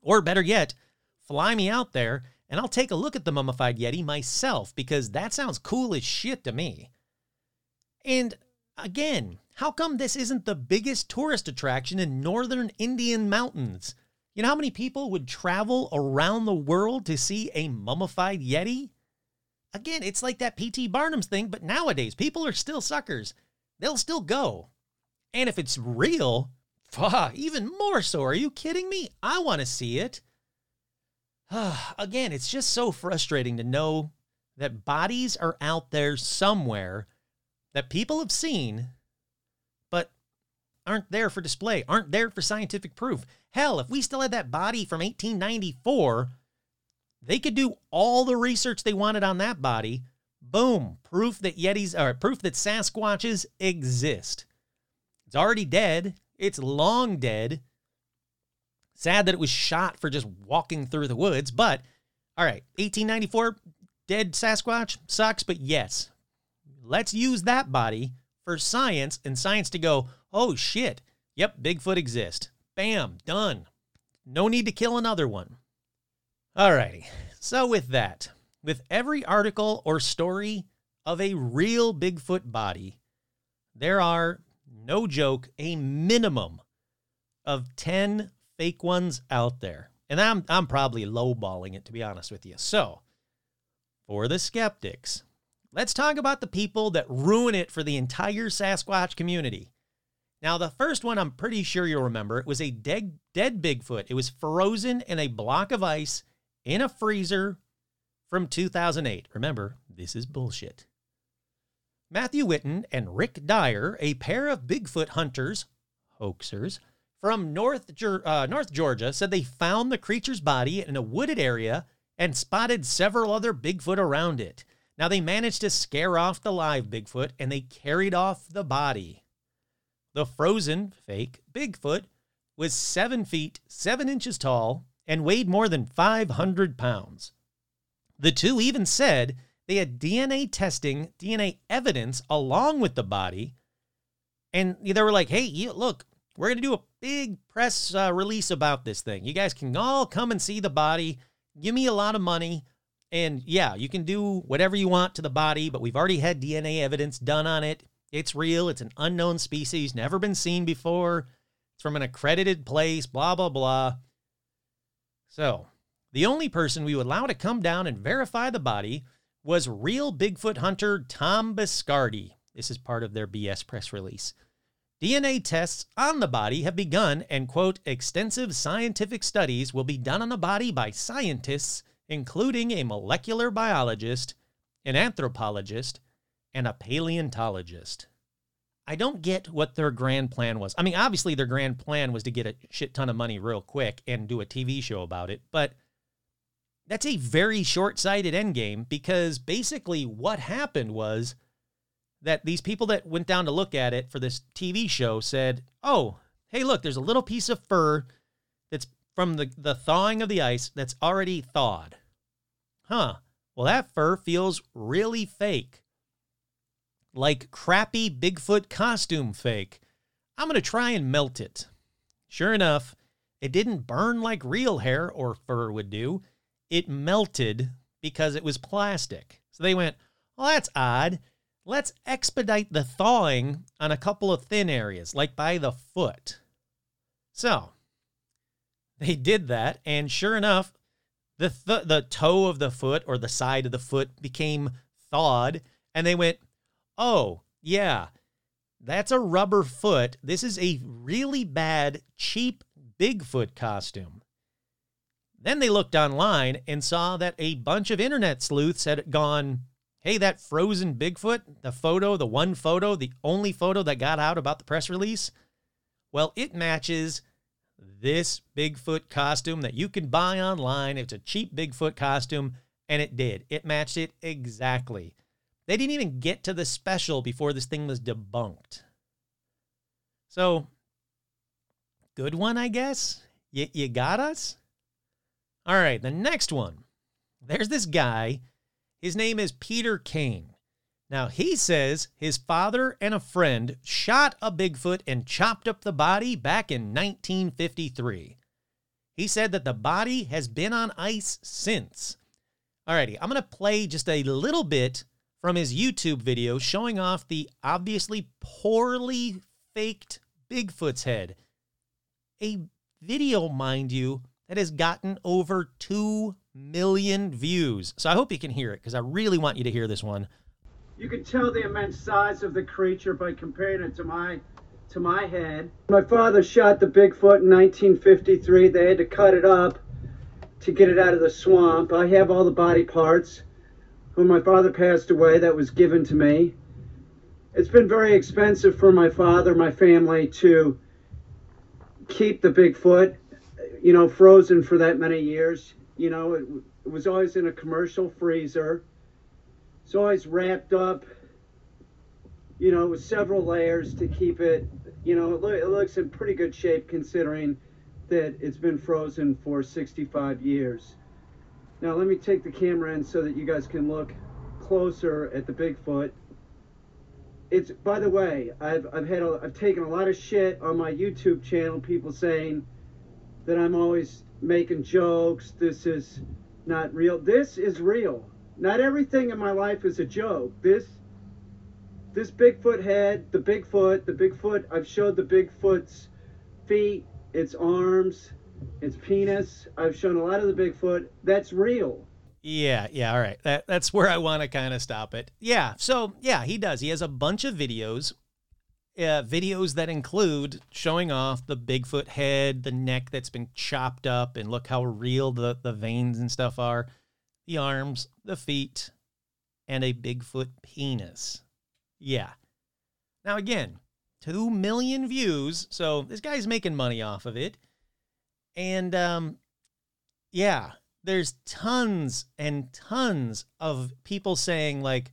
Or better yet, fly me out there and I'll take a look at the mummified Yeti myself because that sounds cool as shit to me. And again, how come this isn't the biggest tourist attraction in northern Indian mountains? You know how many people would travel around the world to see a mummified Yeti? Again, it's like that P.T. Barnum's thing, but nowadays people are still suckers. They'll still go. And if it's real, fuck, even more so. Are you kidding me? I want to see it. Again, it's just so frustrating to know that bodies are out there somewhere that people have seen but aren't there for display, aren't there for scientific proof. Hell, if we still had that body from 1894, they could do all the research they wanted on that body. Boom, proof that Yetis or proof that Sasquatches exist. It's already dead. It's long dead. Sad that it was shot for just walking through the woods, but all right, 1894 dead Sasquatch sucks, but yes. Let's use that body for science and science to go, oh shit, yep, Bigfoot exists. Bam, done. No need to kill another one. Alrighty, so with that, with every article or story of a real Bigfoot body, there are, no joke, a minimum of 10 fake ones out there. And I'm, I'm probably lowballing it, to be honest with you. So, for the skeptics, Let's talk about the people that ruin it for the entire Sasquatch community. Now, the first one I'm pretty sure you'll remember. It was a dead, dead Bigfoot. It was frozen in a block of ice in a freezer from 2008. Remember, this is bullshit. Matthew Whitton and Rick Dyer, a pair of Bigfoot hunters, hoaxers, from North, uh, North Georgia, said they found the creature's body in a wooded area and spotted several other Bigfoot around it. Now, they managed to scare off the live Bigfoot and they carried off the body. The frozen, fake Bigfoot was seven feet, seven inches tall, and weighed more than 500 pounds. The two even said they had DNA testing, DNA evidence along with the body. And they were like, hey, look, we're going to do a big press uh, release about this thing. You guys can all come and see the body. Give me a lot of money. And yeah, you can do whatever you want to the body, but we've already had DNA evidence done on it. It's real. It's an unknown species, never been seen before. It's from an accredited place, blah, blah, blah. So, the only person we would allow to come down and verify the body was real Bigfoot hunter Tom Biscardi. This is part of their BS press release. DNA tests on the body have begun, and quote, extensive scientific studies will be done on the body by scientists, including a molecular biologist, an anthropologist, and a paleontologist. I don't get what their grand plan was. I mean, obviously, their grand plan was to get a shit ton of money real quick and do a TV show about it, but that's a very short sighted endgame because basically what happened was that these people that went down to look at it for this TV show said, oh, hey, look, there's a little piece of fur that's from the, the thawing of the ice that's already thawed. Huh. Well, that fur feels really fake like crappy Bigfoot costume fake. I'm going to try and melt it. Sure enough, it didn't burn like real hair or fur would do. It melted because it was plastic. So they went, well, that's odd. Let's expedite the thawing on a couple of thin areas, like by the foot. So they did that, and sure enough, the, th- the toe of the foot or the side of the foot became thawed, and they went, oh, yeah, that's a rubber foot. This is a really bad, cheap Bigfoot costume. Then they looked online and saw that a bunch of internet sleuths had gone, hey, that frozen Bigfoot, the photo, the one photo, the only photo that got out about the press release, well, it matches this Bigfoot costume that you can buy online. It's a cheap Bigfoot costume, and it did. It matched it exactly. They didn't even get to the special before this thing was debunked. So, good one, I guess. You, you got us? All right, the next one. There's this guy. His name is Peter Kane. Now, he says his father and a friend shot a Bigfoot and chopped up the body back in 1953. He said that the body has been on ice since. Alrighty, I'm going to play just a little bit from his YouTube video showing off the obviously poorly faked Bigfoot's head. A video, mind you, that has gotten over 2 million views. So I hope you can hear it because I really want you to hear this one. You can tell the immense size of the creature by comparing it to my to my head. My father shot the Bigfoot in 1953. They had to cut it up to get it out of the swamp. I have all the body parts when my father passed away, that was given to me. It's been very expensive for my father, my family, to keep the Bigfoot, you know, frozen for that many years. You know, it, it was always in a commercial freezer. It's always wrapped up, you know, with several layers to keep it, you know, it, lo- it looks in pretty good shape considering that it's been frozen for 65 years. Now let me take the camera in so that you guys can look closer at the Bigfoot. It's by the way, I've I've had a, I've taken a lot of shit on my YouTube channel. People saying that I'm always making jokes. This is not real. This is real. Not everything in my life is a joke. This this Bigfoot head, the Bigfoot, the Bigfoot. I've showed the Bigfoot's feet, its arms, its penis. I've shown a lot of the Bigfoot. That's real. Yeah, yeah, all right. That that's where I want to kind of stop it. Yeah, so yeah, he does. He has a bunch of videos, uh, videos that include showing off the Bigfoot head, the neck that's been chopped up, and look how real the the veins and stuff are, the arms, the feet, and a Bigfoot penis. Yeah. Now again, two million views, so this guy's making money off of it. And um, yeah, there's tons and tons of people saying, like,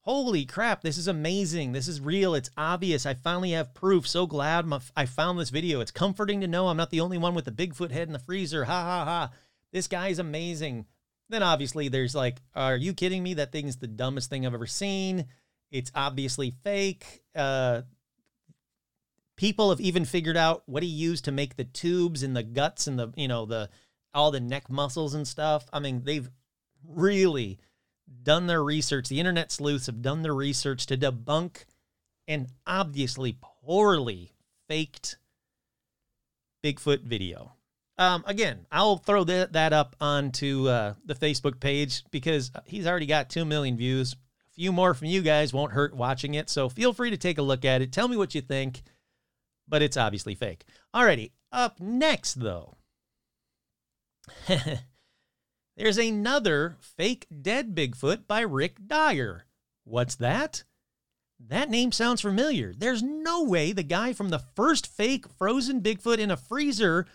holy crap, this is amazing. This is real. It's obvious. I finally have proof. So glad I found this video. It's comforting to know I'm not the only one with the Bigfoot head in the freezer. Ha ha ha. This guy's amazing. Then obviously there's like, are you kidding me? That thing's the dumbest thing I've ever seen. It's obviously fake. Uh, people have even figured out what he used to make the tubes and the guts and the you know the all the neck muscles and stuff i mean they've really done their research the internet sleuths have done their research to debunk an obviously poorly faked Bigfoot video. Um, again, I'll throw that, that up onto uh, the Facebook page because he's already got 2 million views. A few more from you guys won't hurt watching it. So feel free to take a look at it. Tell me what you think, but it's obviously fake. Alrighty, up next though. There's another fake dead Bigfoot by Rick Dyer. What's that? That name sounds familiar. There's no way the guy from the first fake frozen Bigfoot in a freezer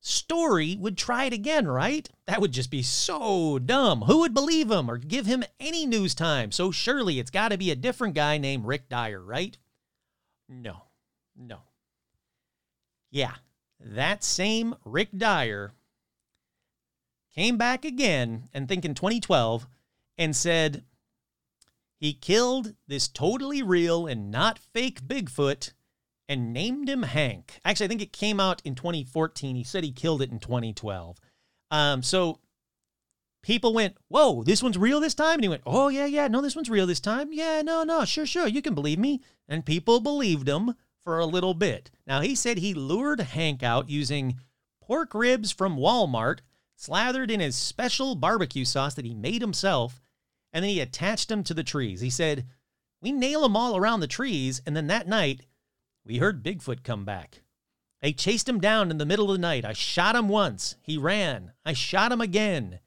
story would try it again, right? That would just be so dumb. Who would believe him or give him any news time? So surely it's got to be a different guy named Rick Dyer, right? No, no. Yeah, that same Rick Dyer came back again and think in 2012 and said he killed this totally real and not fake Bigfoot and named him Hank. Actually, I think it came out in 2014. He said he killed it in 2012. Um, so people went, Whoa, this one's real this time? And he went, Oh, yeah, yeah, no, this one's real this time. Yeah, no, no, sure, sure, you can believe me. And people believed him for a little bit. Now, he said he lured Hank out using pork ribs from Walmart, slathered in his special barbecue sauce that he made himself, and then he attached them to the trees. He said, We nail them all around the trees, and then that night, we heard Bigfoot come back. I chased him down in the middle of the night. I shot him once. He ran. I shot him again.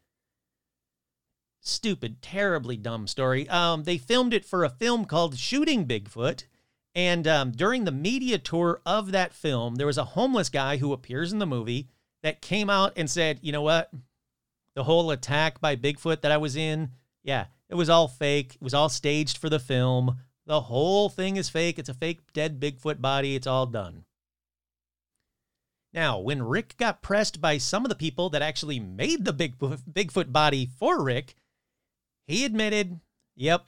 Stupid, terribly dumb story. Um, they filmed it for a film called Shooting Bigfoot. And um, during the media tour of that film, there was a homeless guy who appears in the movie that came out and said, you know what? The whole attack by Bigfoot that I was in, yeah, it was all fake. It was all staged for the film. The whole thing is fake. It's a fake dead Bigfoot body. It's all done. Now, when Rick got pressed by some of the people that actually made the Bigfoot body for Rick, he admitted, yep,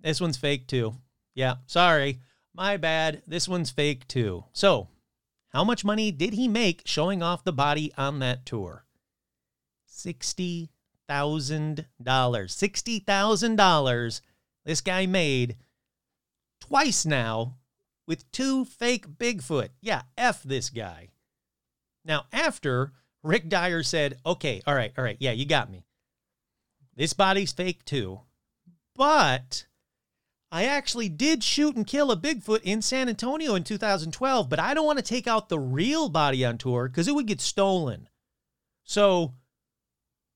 this one's fake too. Yeah, sorry. My bad. This one's fake too. So, how much money did he make showing off the body on that tour? $60,000. $60,000 this guy made twice now with two fake Bigfoot. Yeah, F this guy. Now, after Rick Dyer said, okay, all right, all right, yeah, you got me. This body's fake too. But I actually did shoot and kill a Bigfoot in San Antonio in 2012, but I don't want to take out the real body on tour because it would get stolen. So,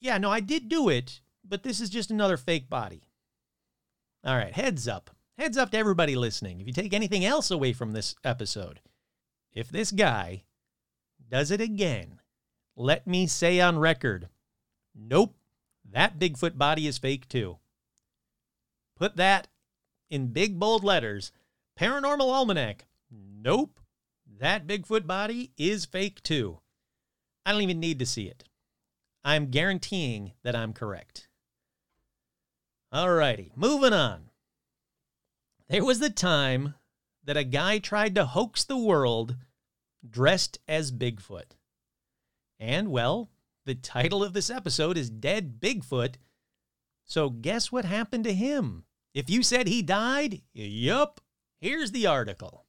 yeah, no, I did do it, but this is just another fake body. All right, heads up. Heads up to everybody listening. If you take anything else away from this episode, if this guy does it again, let me say on record, nope, that Bigfoot body is fake too. Put that in big bold letters. Paranormal Almanac. Nope, that Bigfoot body is fake too. I don't even need to see it. I'm guaranteeing that I'm correct. Alrighty, moving on. There was the time that a guy tried to hoax the world dressed as Bigfoot. And, well, the title of this episode is Dead Bigfoot. So, guess what happened to him? If you said he died, yup, here's the article.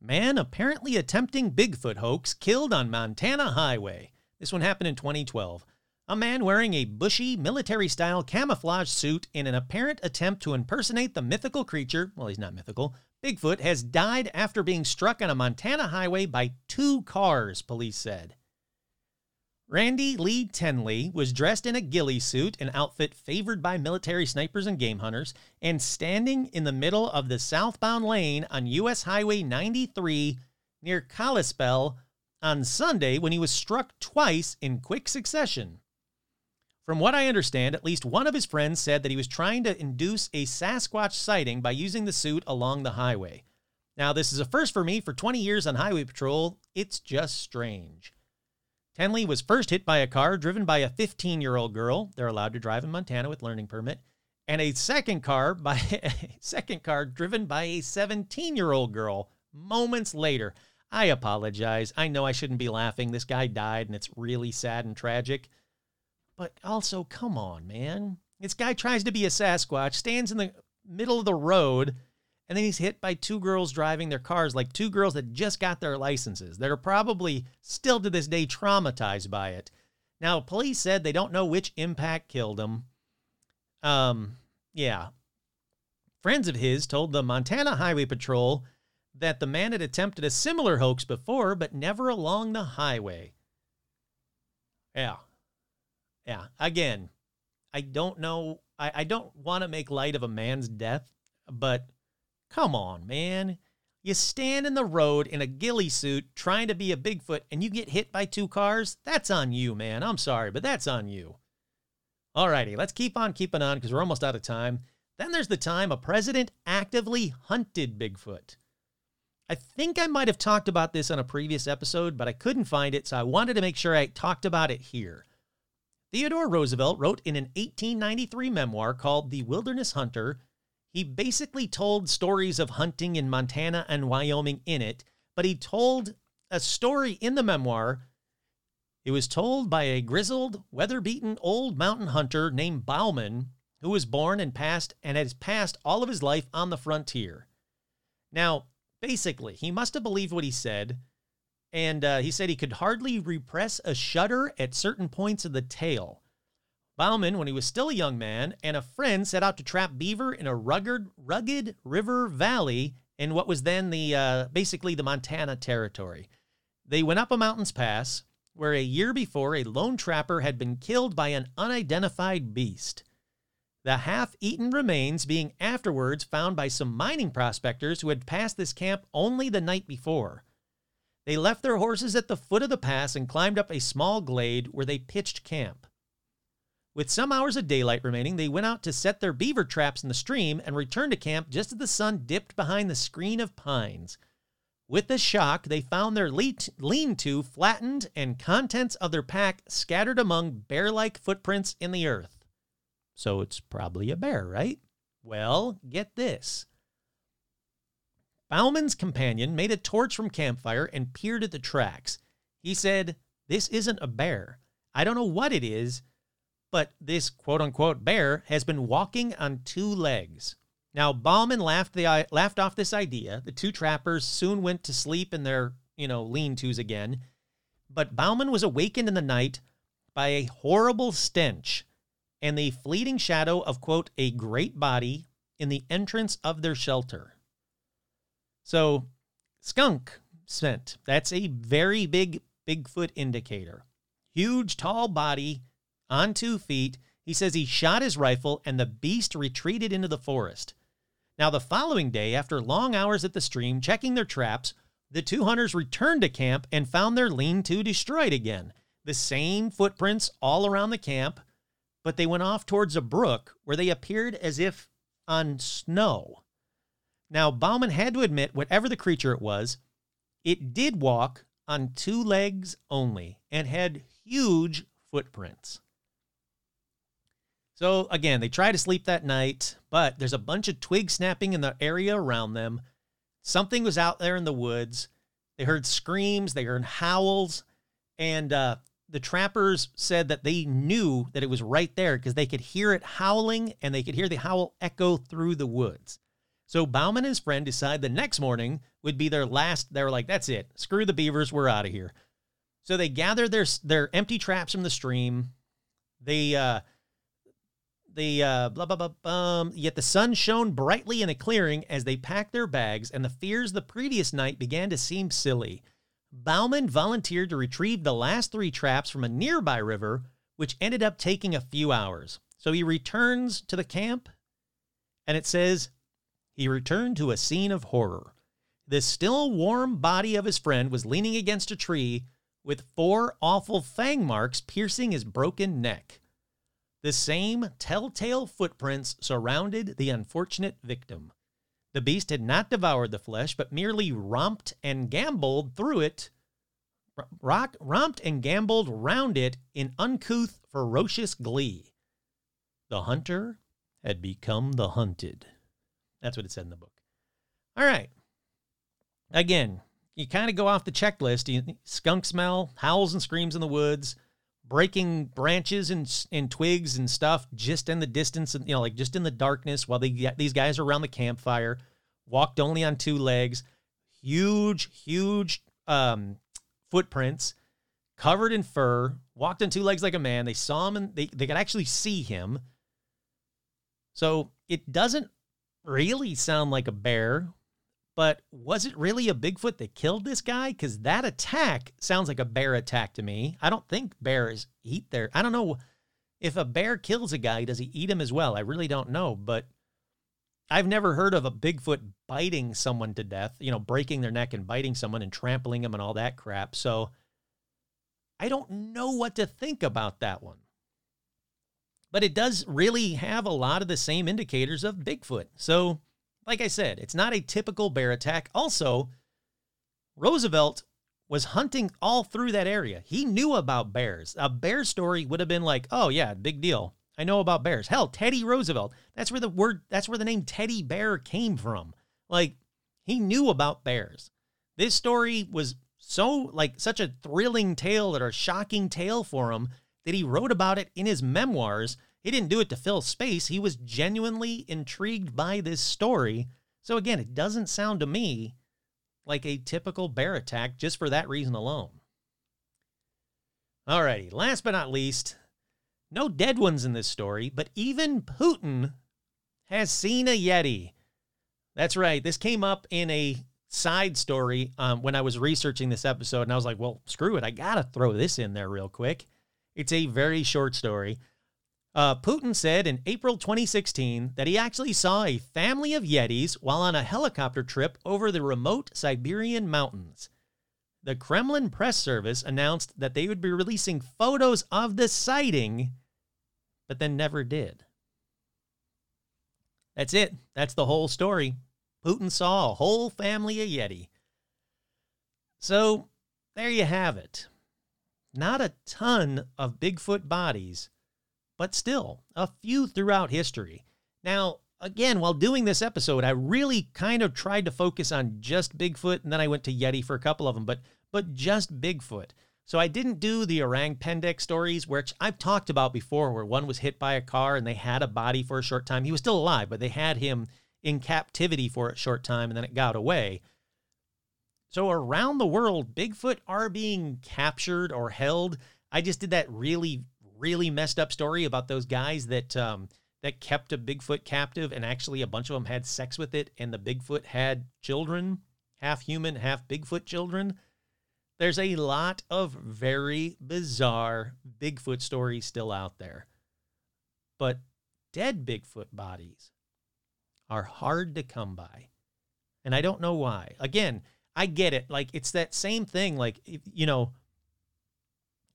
Man apparently attempting Bigfoot hoax killed on Montana highway. This one happened in 2012. A man wearing a bushy, military style camouflage suit in an apparent attempt to impersonate the mythical creature, well, he's not mythical, Bigfoot, has died after being struck on a Montana highway by two cars, police said. Randy Lee Tenley was dressed in a ghillie suit, an outfit favored by military snipers and game hunters, and standing in the middle of the southbound lane on U.S. Highway 93 near Kalispell on Sunday when he was struck twice in quick succession. From what I understand, at least one of his friends said that he was trying to induce a Sasquatch sighting by using the suit along the highway. Now, this is a first for me for 20 years on highway patrol. It's just strange. Tenley was first hit by a car driven by a 15 year old girl. They're allowed to drive in Montana with learning permit. And a second car by a second car driven by a 17 year old girl moments later. I apologize. I know I shouldn't be laughing. This guy died and it's really sad and tragic. But also, come on, man. This guy tries to be a Sasquatch, stands in the middle of the road, And then he's hit by two girls driving their cars, like two girls that just got their licenses. That are probably still to this day traumatized by it. Now, police said they don't know which impact killed him. Um, yeah. Friends of his told the Montana Highway Patrol that the man had attempted a similar hoax before, but never along the highway. Yeah. Yeah. Again, I don't know. I, I don't want to make light of a man's death, but come on, man. You stand in the road in a ghillie suit trying to be a Bigfoot and you get hit by two cars? That's on you, man. I'm sorry, but that's on you. Alrighty, let's keep on keeping on because we're almost out of time. Then there's the time a president actively hunted Bigfoot. I think I might have talked about this on a previous episode, but I couldn't find it, so I wanted to make sure I talked about it here. Theodore Roosevelt wrote in an 1893 memoir called The Wilderness Hunter. He basically told stories of hunting in Montana and Wyoming in it, but he told a story in the memoir. It was told by a grizzled, weather beaten old mountain hunter named Bauman, who was born and passed and has passed all of his life on the frontier. Now, basically, he must have believed what he said and uh, he said he could hardly repress a shudder at certain points of the tale. Bauman, when he was still a young man, and a friend set out to trap beaver in a rugged, rugged river valley in what was then the uh, basically the Montana territory. They went up a mountain's pass where a year before a lone trapper had been killed by an unidentified beast. The half eaten remains being afterwards found by some mining prospectors who had passed this camp only the night before. They left their horses at the foot of the pass and climbed up a small glade where they pitched camp. With some hours of daylight remaining, they went out to set their beaver traps in the stream and returned to camp just as the sun dipped behind the screen of pines. With the shock, they found their lean to flattened and contents of their pack scattered among bear like footprints in the earth. So it's probably a bear, right? Well, get this. Bauman's companion made a torch from campfire and peered at the tracks. He said, This isn't a bear. I don't know what it is, but this quote unquote bear has been walking on two legs. Now, Bauman laughed, the, uh, laughed off this idea. The two trappers soon went to sleep in their, you know, lean tos again. But Bauman was awakened in the night by a horrible stench and the fleeting shadow of, quote, a great body in the entrance of their shelter. So, skunk scent. That's a very big Bigfoot indicator. Huge, tall body on two feet. He says he shot his rifle and the beast retreated into the forest. Now, the following day, after long hours at the stream checking their traps, the two hunters returned to camp and found their lean to destroyed again. The same footprints all around the camp, but they went off towards a brook where they appeared as if on snow. Now, Bauman had to admit, whatever the creature it was, it did walk on two legs only and had huge footprints. So, again, they try to sleep that night, but there's a bunch of twig snapping in the area around them. Something was out there in the woods. They heard screams, they heard howls, and uh, the trappers said that they knew that it was right there because they could hear it howling and they could hear the howl echo through the woods. So Bauman and his friend decide the next morning would be their last. They were like, that's it. Screw the beavers. We're out of here. So they gather their their empty traps from the stream. They uh they uh blah blah blah um yet the sun shone brightly in a clearing as they packed their bags and the fears the previous night began to seem silly. Bauman volunteered to retrieve the last three traps from a nearby river, which ended up taking a few hours. So he returns to the camp and it says he returned to a scene of horror. The still warm body of his friend was leaning against a tree with four awful fang marks piercing his broken neck. The same telltale footprints surrounded the unfortunate victim. The beast had not devoured the flesh, but merely romped and gamboled through it, rock, romped and gamboled round it in uncouth, ferocious glee. The hunter had become the hunted. That's what it said in the book. All right. Again, you kind of go off the checklist. You, skunk smell, howls and screams in the woods, breaking branches and, and twigs and stuff just in the distance, you know, like just in the darkness while they, these guys are around the campfire. walked only on two legs, huge, huge um, footprints, covered in fur, walked on two legs like a man. They saw him and they, they could actually see him. So it doesn't really sound like a bear, but was it really a Bigfoot that killed this guy? Because that attack sounds like a bear attack to me. I don't think bears eat their. I don't know if a bear kills a guy, does he eat him as well? I really don't know, but I've never heard of a Bigfoot biting someone to death, you know, breaking their neck and biting someone and trampling them and all that crap. So I don't know what to think about that one. But it does really have a lot of the same indicators of Bigfoot. So like I said, it's not a typical bear attack. Also, Roosevelt was hunting all through that area. He knew about bears. A bear story would have been like, "Oh yeah, big deal. I know about bears." Hell, Teddy Roosevelt. That's where the word that's where the name Teddy Bear came from. Like he knew about bears. This story was so like such a thrilling tale or a shocking tale for him that he wrote about it in his memoirs he didn't do it to fill space. He was genuinely intrigued by this story. So again, it doesn't sound to me like a typical bear attack just for that reason alone. Alrighty, last but not least, no dead ones in this story, but even Putin has seen a Yeti. That's right. This came up in a side story um, when I was researching this episode, and I was like, well, screw it. I got to throw this in there real quick. It's a very short story. Uh, Putin said in April 2016 that he actually saw a family of Yetis while on a helicopter trip over the remote Siberian mountains. The Kremlin press service announced that they would be releasing photos of the sighting, but then never did. That's it. That's the whole story. Putin saw a whole family of Yeti. So there you have it. Not a ton of Bigfoot bodies but still, a few throughout history. Now, again, while doing this episode, I really kind of tried to focus on just Bigfoot, and then I went to Yeti for a couple of them, but but just Bigfoot. So I didn't do the Orang Pendek stories, which I've talked about before, where one was hit by a car and they had a body for a short time. He was still alive, but they had him in captivity for a short time and then it got away. So around the world, Bigfoot are being captured or held. I just did that really really messed up story about those guys that um, that kept a Bigfoot captive, and actually a bunch of them had sex with it, and the Bigfoot had children, half human, half Bigfoot children. There's a lot of very bizarre Bigfoot stories still out there. But dead Bigfoot bodies are hard to come by. And I don't know why. Again, I get it. Like, it's that same thing. Like, you know,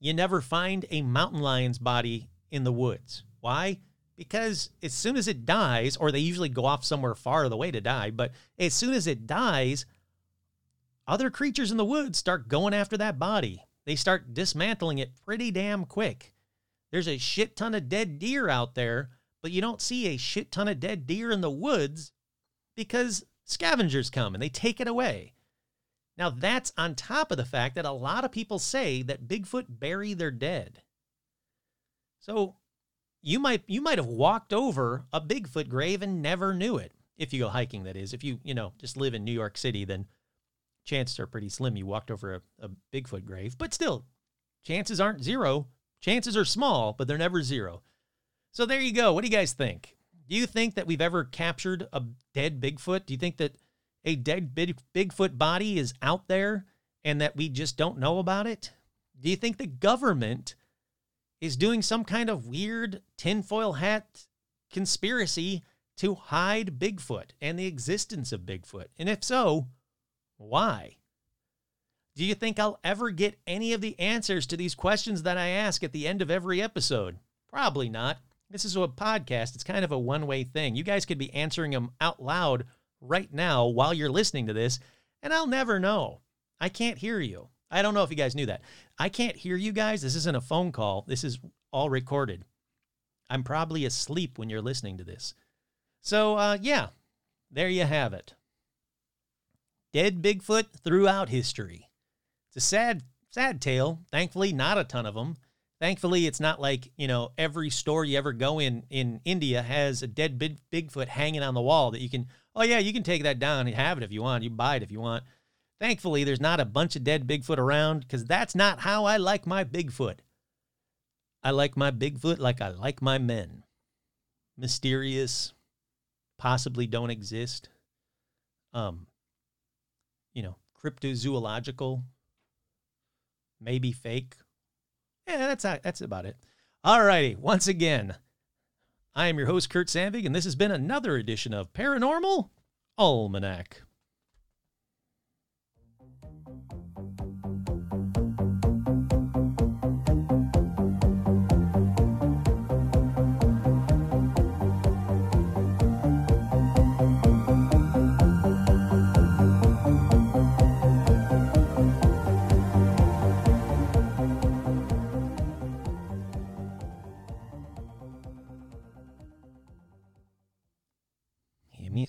you never find a mountain lion's body in the woods. Why? Because as soon as it dies, or they usually go off somewhere far away to die, but as soon as it dies, other creatures in the woods start going after that body. They start dismantling it pretty damn quick. There's a shit ton of dead deer out there, but you don't see a shit ton of dead deer in the woods because scavengers come and they take it away. Now, that's on top of the fact that a lot of people say that Bigfoot bury their dead. So, you might you might have walked over a Bigfoot grave and never knew it. If you go hiking, that is. If you, you know, just live in New York City, then chances are pretty slim you walked over a, a Bigfoot grave. But still, chances aren't zero. Chances are small, but they're never zero. So there you go. What do you guys think? Do you think that we've ever captured a dead Bigfoot? Do you think that a dead big, Bigfoot body is out there and that we just don't know about it? Do you think the government is doing some kind of weird tinfoil hat conspiracy to hide Bigfoot and the existence of Bigfoot? And if so, why? Do you think I'll ever get any of the answers to these questions that I ask at the end of every episode? Probably not. This is a podcast. It's kind of a one way thing. You guys could be answering them out loud right now while you're listening to this, and I'll never know. I can't hear you. I don't know if you guys knew that. I can't hear you guys. This isn't a phone call, this is all recorded. I'm probably asleep when you're listening to this. So, uh, yeah, there you have it. Dead Bigfoot throughout history. It's a sad, sad tale. Thankfully, not a ton of them. Thankfully, it's not like, you know, every store you ever go in in India has a dead big, Bigfoot hanging on the wall that you can, oh, yeah, you can take that down and have it if you want. You buy it if you want. Thankfully, there's not a bunch of dead Bigfoot around because that's not how I like my Bigfoot. I like my Bigfoot like I like my men mysterious, possibly don't exist. Um, you know, cryptozoological, maybe fake. Yeah, that's that's about it. All righty. Once again, I am your host Kurt Sandvig, and this has been another edition of Paranormal Almanac.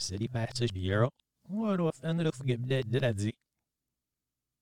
City Passage Bureau. What if I ended up forgetting that? Did I